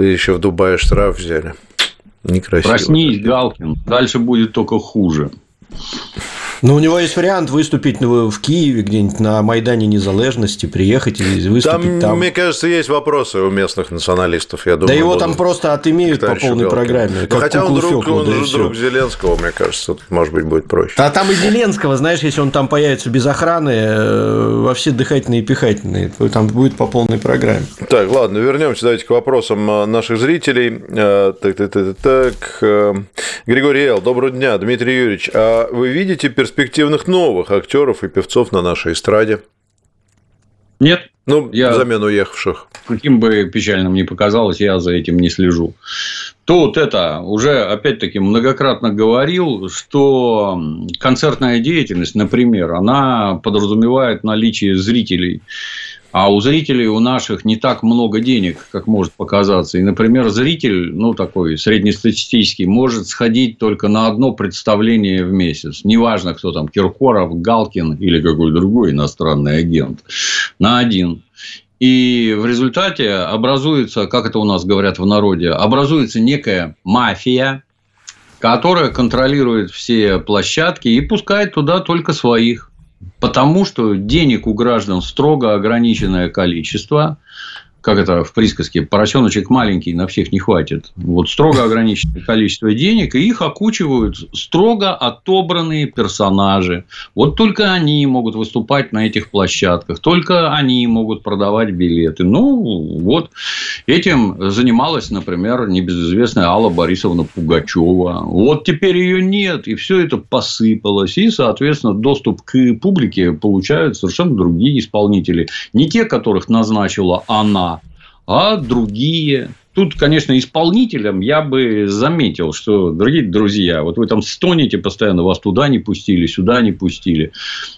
и еще в Дубае штраф взяли. Некрасиво. Проснись, Галкин, дальше будет только хуже. Ну, у него есть вариант выступить в Киеве где-нибудь на Майдане Незалежности, приехать и выступить там. Там, мне кажется, есть вопросы у местных националистов, я думаю. Да его там просто отымеют по полной программе. Как хотя он друг, Фёклу, он да же друг Зеленского, мне кажется, тут, может быть, будет проще. А там и Зеленского, знаешь, если он там появится без охраны, э, во все дыхательные и пихательные, то там будет по полной программе. Так, ладно, вернемся давайте к вопросам э, наших зрителей. Э, так, так, так, так. Григорий Эл, доброго дня, Дмитрий Юрьевич. А вы видите перспективу перспективных новых актеров и певцов на нашей эстраде? Нет. Ну, я, взамен уехавших. Каким бы печальным ни показалось, я за этим не слежу. Тут это уже, опять-таки, многократно говорил, что концертная деятельность, например, она подразумевает наличие зрителей. А у зрителей у наших не так много денег, как может показаться. И, например, зритель, ну, такой среднестатистический, может сходить только на одно представление в месяц. Неважно, кто там, Киркоров, Галкин или какой другой иностранный агент. На один. И в результате образуется, как это у нас говорят в народе, образуется некая мафия, которая контролирует все площадки и пускает туда только своих. Потому что денег у граждан строго ограниченное количество. Как это в присказке, поросеночек маленький, на всех не хватит. Вот строго ограниченное количество денег, и их окучивают строго отобранные персонажи. Вот только они могут выступать на этих площадках, только они могут продавать билеты. Ну, вот этим занималась, например, небезызвестная Алла Борисовна Пугачева. Вот теперь ее нет, и все это посыпалось. И, соответственно, доступ к публике получают совершенно другие исполнители. Не те, которых назначила она, а другие. Тут, конечно, исполнителям я бы заметил, что, дорогие друзья, вот вы там стонете постоянно, вас туда не пустили, сюда не пустили.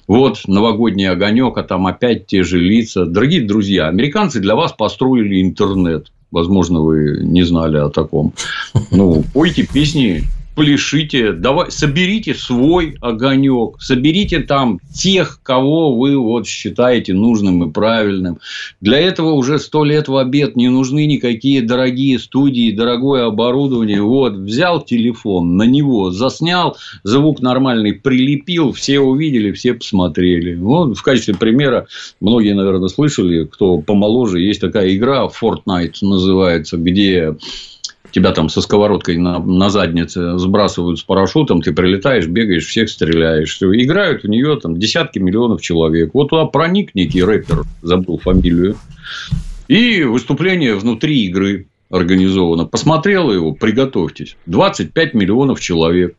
Вот новогодний огонек, а там опять те же лица. Дорогие друзья, американцы для вас построили интернет. Возможно, вы не знали о таком. Ну, пойте песни пляшите, давай, соберите свой огонек, соберите там тех, кого вы вот считаете нужным и правильным. Для этого уже сто лет в обед не нужны никакие дорогие студии, дорогое оборудование. Вот, взял телефон, на него заснял, звук нормальный прилепил, все увидели, все посмотрели. Вот, в качестве примера, многие, наверное, слышали, кто помоложе, есть такая игра Fortnite называется, где тебя там со сковородкой на, на заднице сбрасывают с парашютом, ты прилетаешь, бегаешь, всех стреляешь. Играют в нее там десятки миллионов человек. Вот туда проник некий рэпер, забыл фамилию, и выступление внутри игры организовано. Посмотрел его, приготовьтесь. 25 миллионов человек.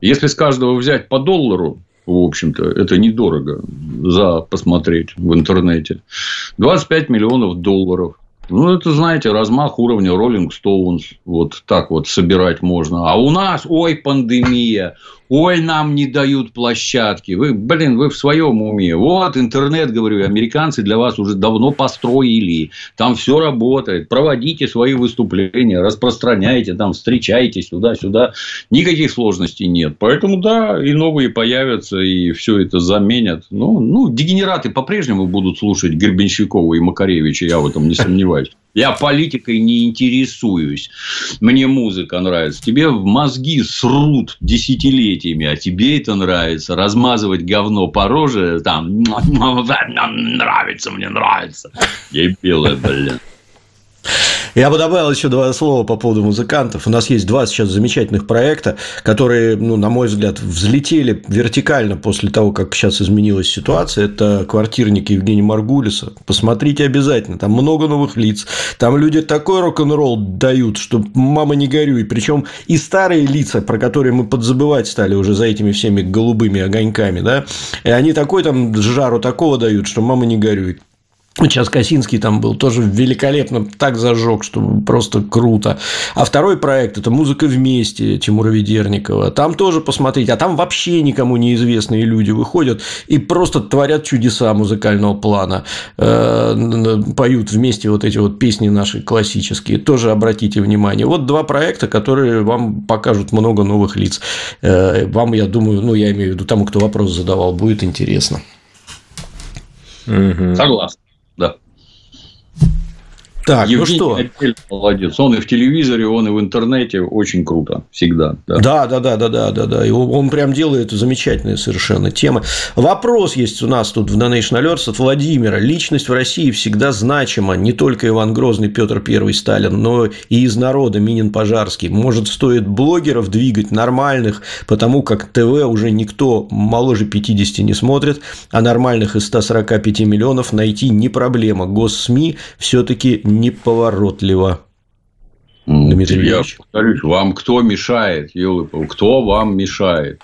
Если с каждого взять по доллару, в общем-то, это недорого за посмотреть в интернете. 25 миллионов долларов. Ну, это, знаете, размах уровня Rolling Stones. Вот так вот собирать можно. А у нас, ой, пандемия, Ой, нам не дают площадки. Вы, блин, вы в своем уме. Вот интернет, говорю, американцы для вас уже давно построили. Там все работает. Проводите свои выступления, распространяйте, там встречайтесь туда-сюда. Никаких сложностей нет. Поэтому, да, и новые появятся, и все это заменят. Ну, ну дегенераты по-прежнему будут слушать Гребенщикова и Макаревича, я в этом не сомневаюсь. Я политикой не интересуюсь. Мне музыка нравится. Тебе в мозги срут десятилетиями, а тебе это нравится. Размазывать говно по роже, там, нравится, мне нравится. Белая, блин. Я бы добавил еще два слова по поводу музыкантов. У нас есть два сейчас замечательных проекта, которые, ну, на мой взгляд, взлетели вертикально после того, как сейчас изменилась ситуация. Это квартирник Евгения Маргулиса. Посмотрите обязательно. Там много новых лиц. Там люди такой рок-н-ролл дают, что мама не горюй. Причем и старые лица, про которые мы подзабывать стали уже за этими всеми голубыми огоньками, да, и они такой там жару такого дают, что мама не горюй. Сейчас Косинский там был тоже великолепно так зажег, что просто круто. А второй проект – это «Музыка вместе» Тимура Ведерникова. Там тоже посмотреть. А там вообще никому неизвестные люди выходят и просто творят чудеса музыкального плана. Э, поют вместе вот эти вот песни наши классические. Тоже обратите внимание. Вот два проекта, которые вам покажут много новых лиц. Э, вам, я думаю, ну, я имею в виду тому, кто вопрос задавал, будет интересно. Согласен. look, Так, ну Евгений ну что? молодец. Он и в телевизоре, он и в интернете. Очень круто. Всегда. Да, да, да, да, да, да, да. да. И он прям делает замечательные совершенно темы. Вопрос есть у нас тут в Donation Alerts от Владимира. Личность в России всегда значима. Не только Иван Грозный, Петр Первый, Сталин, но и из народа Минин Пожарский. Может, стоит блогеров двигать нормальных, потому как ТВ уже никто моложе 50 не смотрит, а нормальных из 145 миллионов найти не проблема. Госсми все-таки неповоротливо. Дмитрий Я повторюсь, вам кто мешает, Елыпов, кто вам мешает?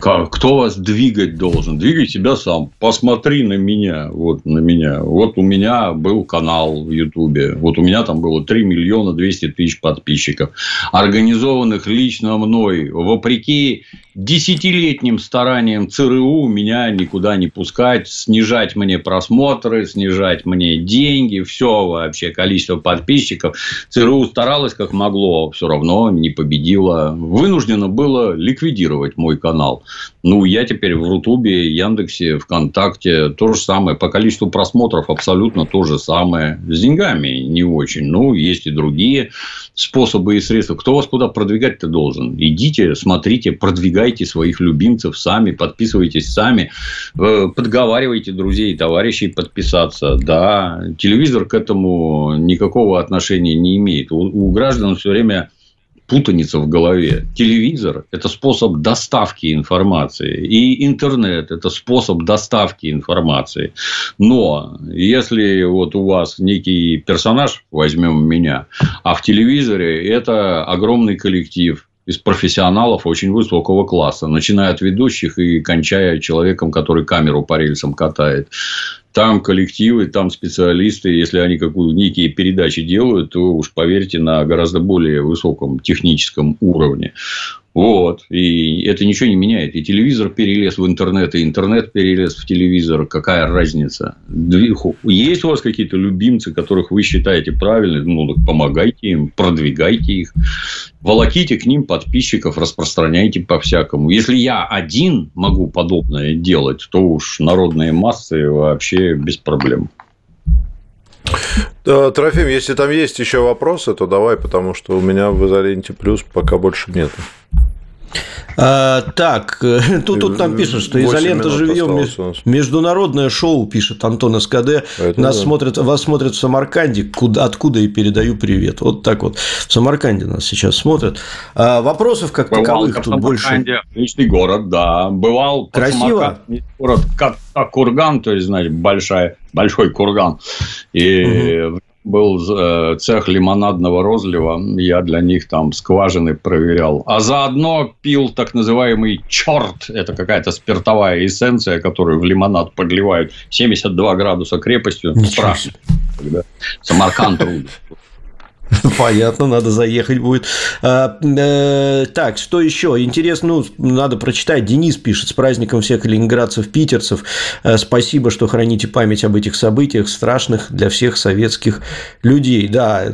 Кто вас двигать должен? Двигай себя сам. Посмотри на меня. Вот на меня. Вот у меня был канал в Ютубе. Вот у меня там было 3 миллиона 200 тысяч подписчиков. Организованных лично мной. Вопреки десятилетним старанием ЦРУ меня никуда не пускать, снижать мне просмотры, снижать мне деньги, все вообще, количество подписчиков. ЦРУ старалась как могло, все равно не победила. Вынуждено было ликвидировать мой канал. Ну, я теперь в Рутубе, Яндексе, ВКонтакте то же самое. По количеству просмотров абсолютно то же самое. С деньгами не очень. Ну, есть и другие способы и средства. Кто вас куда продвигать-то должен? Идите, смотрите, продвигайте своих любимцев сами, подписывайтесь сами, э, подговаривайте друзей и товарищей подписаться. Да, телевизор к этому никакого отношения не имеет. У, у граждан все время путаница в голове. Телевизор – это способ доставки информации. И интернет – это способ доставки информации. Но если вот у вас некий персонаж, возьмем меня, а в телевизоре это огромный коллектив, из профессионалов очень высокого класса, начиная от ведущих и кончая человеком, который камеру по рельсам катает там коллективы, там специалисты, если они какую некие передачи делают, то уж поверьте, на гораздо более высоком техническом уровне. Вот. И это ничего не меняет. И телевизор перелез в интернет, и интернет перелез в телевизор. Какая разница? Есть у вас какие-то любимцы, которых вы считаете правильными? Ну, так помогайте им, продвигайте их. Волоките к ним подписчиков, распространяйте по-всякому. Если я один могу подобное делать, то уж народные массы вообще без проблем. Трофим, если там есть еще вопросы, то давай, потому что у меня в изоленте плюс пока больше нет. А, так, тут, тут нам пишут, что изолента живьем международное шоу, пишет Антон СКД. Это нас да. смотрят, вас смотрят в Самарканде, куда, откуда и передаю привет. Вот так вот. В Самарканде нас сейчас смотрят. А, вопросов как Бывал таковых как тут больше. Отличный город, да. Бывал Красиво. Город как, как курган, то есть, знаете, большая, большой курган. И угу был э, цех лимонадного розлива, я для них там скважины проверял. А заодно пил так называемый черт, это какая-то спиртовая эссенция, которую в лимонад подливают. 72 градуса крепостью. Ничего Самарканд Понятно, надо заехать будет. А, э, так, что еще? Интересно, ну, надо прочитать. Денис пишет, с праздником всех ленинградцев, питерцев. Э, спасибо, что храните память об этих событиях, страшных для всех советских людей. Да,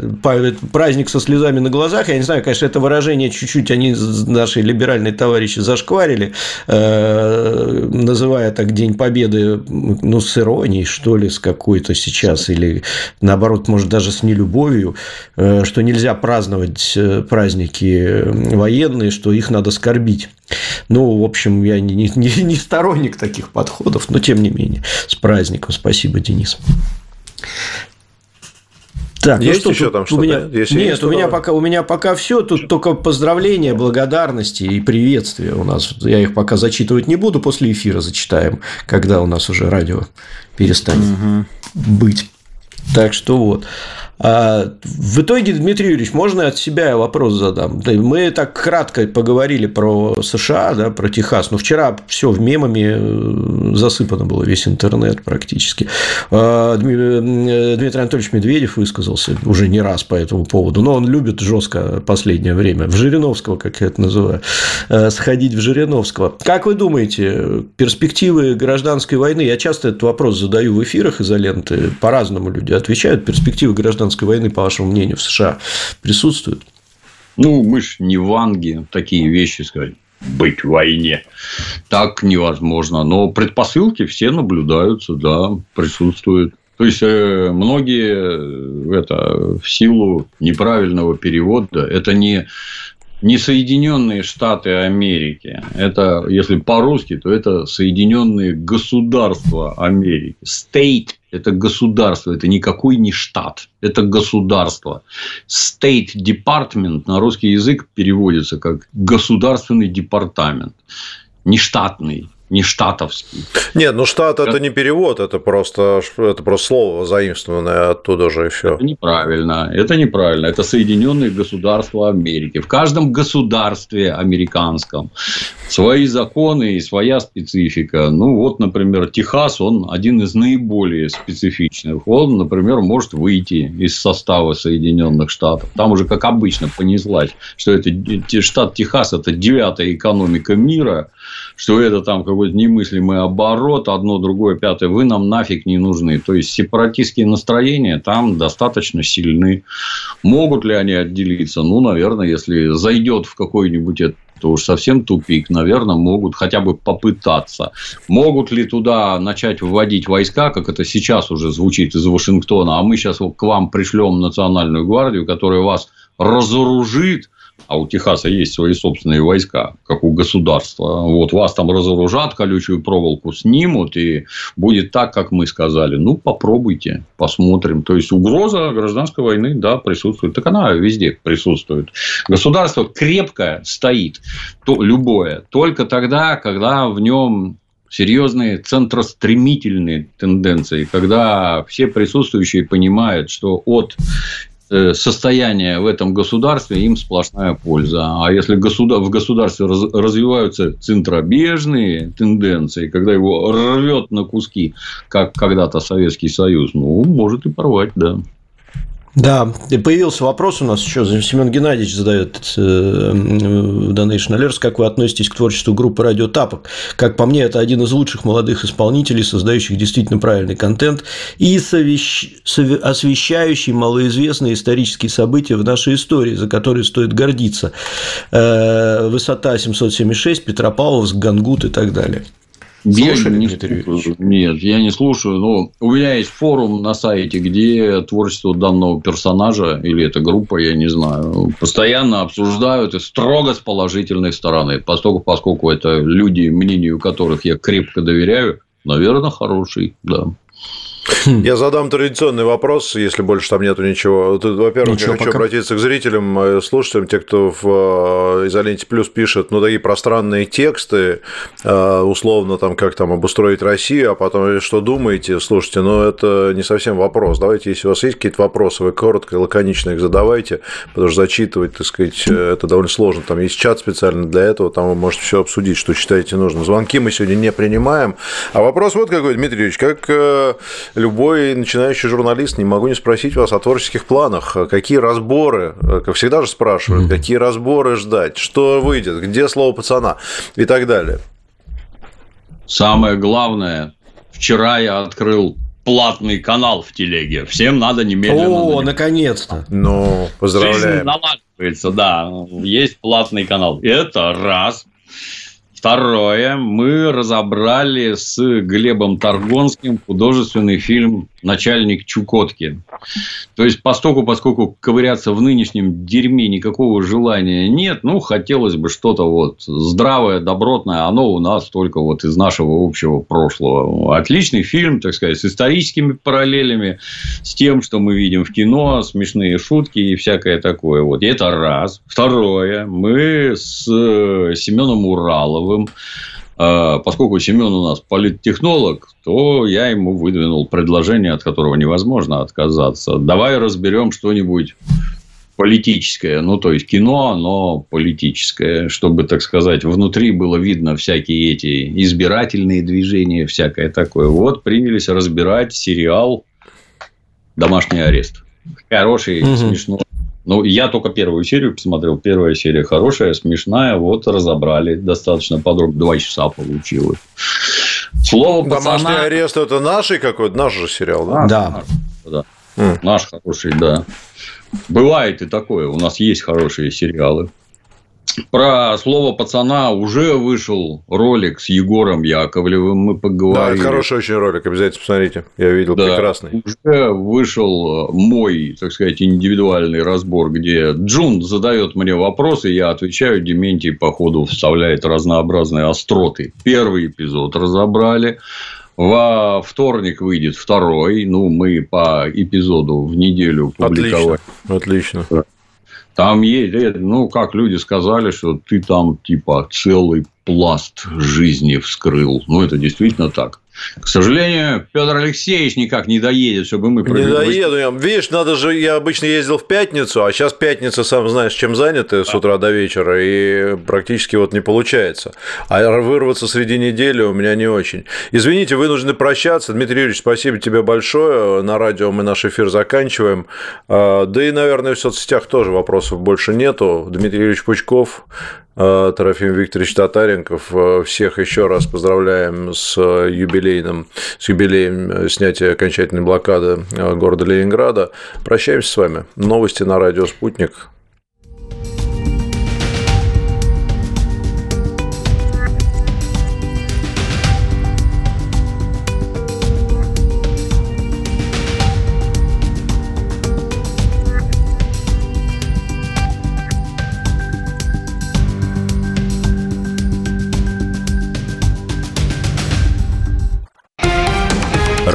праздник со слезами на глазах. Я не знаю, конечно, это выражение чуть-чуть они, наши либеральные товарищи, зашкварили, э, называя так День Победы, ну, с иронией, что ли, с какой-то сейчас, или наоборот, может, даже с нелюбовью Э, что нельзя праздновать э, праздники военные, что их надо скорбить. Ну, в общем, я не, не, не сторонник таких подходов, но тем не менее, с праздником. Спасибо, Денис. Так, ну есть ну что, еще там что-то? У меня... Если Нет, есть, у, меня пока, у меня пока все. Тут только поздравления, благодарности и приветствия у нас. Я их пока зачитывать не буду, после эфира зачитаем, когда у нас уже радио перестанет угу. быть. Так что вот. А, в итоге, Дмитрий Юрьевич, можно от себя вопрос задам? Мы так кратко поговорили про США, да, про Техас, но вчера все в мемами э, засыпано было, весь интернет практически. А, э, Дмитрий Анатольевич Медведев высказался уже не раз по этому поводу, но он любит жестко последнее время, в Жириновского, как я это называю, э, сходить в Жириновского. Как вы думаете, перспективы гражданской войны, я часто этот вопрос задаю в эфирах изоленты, по-разному люди отвечают, перспективы гражданской войны, по вашему мнению, в США присутствуют? Ну, мы же не ванги такие вещи сказать быть в войне. Так невозможно. Но предпосылки все наблюдаются, да, присутствуют. То есть, э, многие э, это в силу неправильного перевода, это не не Соединенные Штаты Америки. Это, если по-русски, то это Соединенные Государства Америки. State – это государство, это никакой не штат, это государство. State Department на русский язык переводится как государственный департамент, не штатный не штатовский. Нет, ну штат это не перевод, это просто, это просто слово заимствованное оттуда же еще. Это неправильно. Это неправильно. Это Соединенные Государства Америки. В каждом государстве американском свои законы и своя специфика. Ну, вот, например, Техас, он один из наиболее специфичных. Он, например, может выйти из состава Соединенных Штатов. Там уже, как обычно, понеслась, что это штат Техас – это девятая экономика мира, что это там какой-то немыслимый оборот, одно, другое, пятое, вы нам нафиг не нужны. То есть, сепаратистские настроения там достаточно сильны. Могут ли они отделиться? Ну, наверное, если зайдет в какой-нибудь то уж совсем тупик. Наверное, могут хотя бы попытаться. Могут ли туда начать вводить войска, как это сейчас уже звучит из Вашингтона, а мы сейчас к вам пришлем национальную гвардию, которая вас разоружит, а у Техаса есть свои собственные войска, как у государства. Вот вас там разоружат, колючую проволоку снимут, и будет так, как мы сказали. Ну, попробуйте, посмотрим. То есть, угроза гражданской войны, да, присутствует. Так она везде присутствует. Государство крепкое стоит, то, любое, только тогда, когда в нем серьезные центростремительные тенденции, когда все присутствующие понимают, что от состояние в этом государстве, им сплошная польза. А если в государстве развиваются центробежные тенденции, когда его рвет на куски, как когда-то Советский Союз, ну, может и порвать, да. Да, и появился вопрос у нас еще, Семен Геннадьевич задает э, Donation Alerts, как вы относитесь к творчеству группы «Радио Тапок». Как по мне, это один из лучших молодых исполнителей, создающих действительно правильный контент и совещ... освещающий малоизвестные исторические события в нашей истории, за которые стоит гордиться. Э, высота 776, Петропавловск, Гангут и так далее. Слушали, не. Нет, я не слушаю. Но у меня есть форум на сайте, где творчество данного персонажа или эта группа, я не знаю, постоянно обсуждают и строго с положительной стороны. Поскольку, поскольку это люди, мнению которых я крепко доверяю, наверное, хороший, да. Хм. Я задам традиционный вопрос, если больше там нету ничего. Во-первых, я хочу пока. обратиться к зрителям, э, слушателям, те, кто в э, Изоленте Плюс пишет, ну, такие пространные тексты, э, условно, там, как там обустроить Россию, а потом что думаете, слушайте, ну, это не совсем вопрос. Давайте, если у вас есть какие-то вопросы, вы коротко и лаконично их задавайте, потому что зачитывать, так сказать, это довольно сложно. Там есть чат специально для этого, там вы можете все обсудить, что считаете нужно. Звонки мы сегодня не принимаем. А вопрос вот какой, Дмитрий Юрьевич, как любой начинающий журналист, не могу не спросить вас о творческих планах. Какие разборы, как всегда же спрашивают, mm-hmm. какие разборы ждать, что выйдет, где слово пацана и так далее. Самое главное, вчера я открыл платный канал в телеге. Всем надо немедленно. О, наконец-то. Ну, поздравляем. Жизнь налаживается, да. Есть платный канал. Это раз. Второе, мы разобрали с Глебом Таргонским художественный фильм «Начальник Чукотки». То есть, поскольку, поскольку ковыряться в нынешнем дерьме никакого желания нет, ну, хотелось бы что-то вот здравое, добротное, оно у нас только вот из нашего общего прошлого. Отличный фильм, так сказать, с историческими параллелями, с тем, что мы видим в кино, смешные шутки и всякое такое. Вот. И это раз. Второе, мы с Семеном Ураловым поскольку Семен у нас политтехнолог, то я ему выдвинул предложение, от которого невозможно отказаться. Давай разберем что-нибудь политическое, ну, то есть кино, но политическое, чтобы, так сказать, внутри было видно всякие эти избирательные движения, всякое такое. Вот принялись разбирать сериал «Домашний арест». Хороший, угу. смешной ну, я только первую серию посмотрел. Первая серия хорошая, смешная. Вот разобрали достаточно подробно. Два часа получилось. Слово Домашний пацана... арест – это наш какой-то? Наш же сериал, да? Да. Наш, да. Mm. наш хороший, да. Бывает и такое. У нас есть хорошие сериалы. Про слово пацана уже вышел ролик с Егором Яковлевым, мы поговорили. Да, хороший очень ролик, обязательно посмотрите. Я видел да, прекрасный. Уже вышел мой, так сказать, индивидуальный разбор, где Джун задает мне вопросы, я отвечаю, Дементий по ходу вставляет разнообразные остроты. Первый эпизод разобрали. Во вторник выйдет второй. Ну, мы по эпизоду в неделю публиковали. Отлично. Отлично. Там есть, ну, как люди сказали, что ты там типа целый пласт жизни вскрыл. Ну, это действительно так. К сожалению, Петр Алексеевич никак не доедет, чтобы мы. Не доеду. Я, видишь, надо же... Я обычно ездил в пятницу, а сейчас пятница, сам знаешь, чем заняты с утра до вечера, и практически вот не получается. А вырваться среди недели у меня не очень. Извините, вынуждены прощаться. Дмитрий Юрьевич, спасибо тебе большое. На радио мы наш эфир заканчиваем. А, да и, наверное, в соцсетях тоже вопросов больше нету. Дмитрий Юрьевич Пучков, Трофим Викторович Татаренков. Э, всех еще раз поздравляем с юбилейным, с юбилеем снятия окончательной блокады э, города Ленинграда. Прощаемся с вами. Новости на радио «Спутник».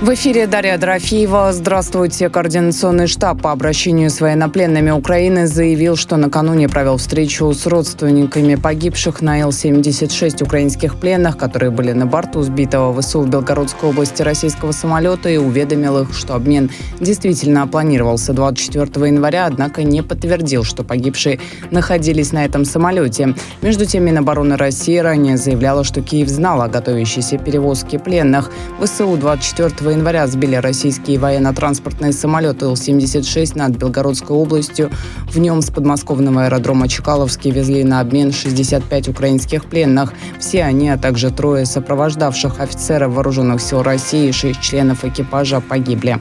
В эфире Дарья Дорофеева. Здравствуйте. Координационный штаб по обращению с военнопленными Украины заявил, что накануне провел встречу с родственниками погибших на Л-76 украинских пленных, которые были на борту сбитого ВСУ в Белгородской области российского самолета и уведомил их, что обмен действительно планировался 24 января, однако не подтвердил, что погибшие находились на этом самолете. Между тем, Минобороны России ранее заявляла, что Киев знал о готовящейся перевозке пленных. ВСУ 24 января сбили российские военно-транспортные самолеты Ил-76 над Белгородской областью. В нем с подмосковного аэродрома Чкаловский везли на обмен 65 украинских пленных. Все они, а также трое сопровождавших офицеров вооруженных сил России и шесть членов экипажа погибли.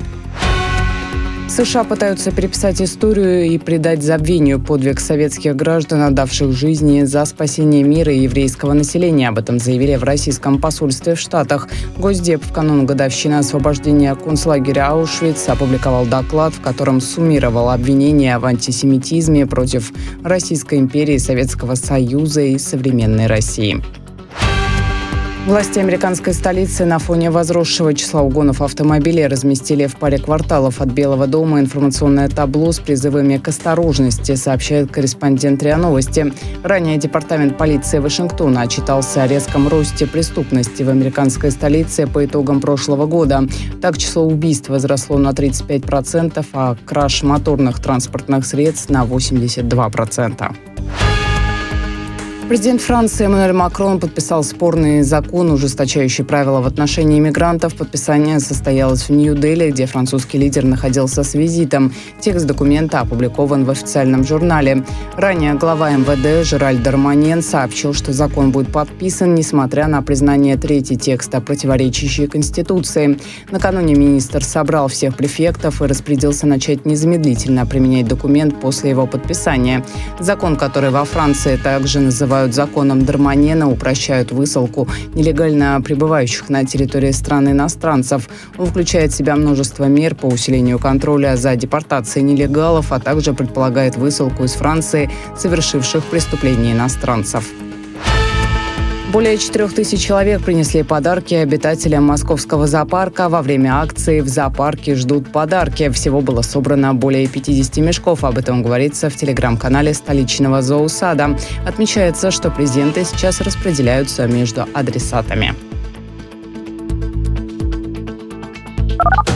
США пытаются переписать историю и придать забвению подвиг советских граждан, отдавших жизни за спасение мира и еврейского населения. Об этом заявили в российском посольстве в Штатах. Госдеп в канун годовщины освобождения концлагеря Аушвиц опубликовал доклад, в котором суммировал обвинения в антисемитизме против Российской империи, Советского Союза и современной России. Власти американской столицы на фоне возросшего числа угонов автомобилей разместили в паре кварталов от Белого дома информационное табло с призывами к осторожности, сообщает корреспондент РИА Новости. Ранее департамент полиции Вашингтона отчитался о резком росте преступности в американской столице по итогам прошлого года. Так, число убийств возросло на 35%, а краж моторных транспортных средств на 82%. Президент Франции Эммануэль Макрон подписал спорный закон, ужесточающий правила в отношении мигрантов. Подписание состоялось в Нью-Дели, где французский лидер находился с визитом. Текст документа опубликован в официальном журнале. Ранее глава МВД Жераль Дарманен сообщил, что закон будет подписан, несмотря на признание трети текста, противоречащей Конституции. Накануне министр собрал всех префектов и распорядился начать незамедлительно применять документ после его подписания. Закон, который во Франции также называют называют законом Дарманена, упрощают высылку нелегально пребывающих на территории страны иностранцев. Он включает в себя множество мер по усилению контроля за депортацией нелегалов, а также предполагает высылку из Франции совершивших преступления иностранцев. Более 4 тысяч человек принесли подарки обитателям московского зоопарка. Во время акции в зоопарке ждут подарки. Всего было собрано более 50 мешков. Об этом говорится в телеграм-канале столичного зоосада. Отмечается, что презенты сейчас распределяются между адресатами.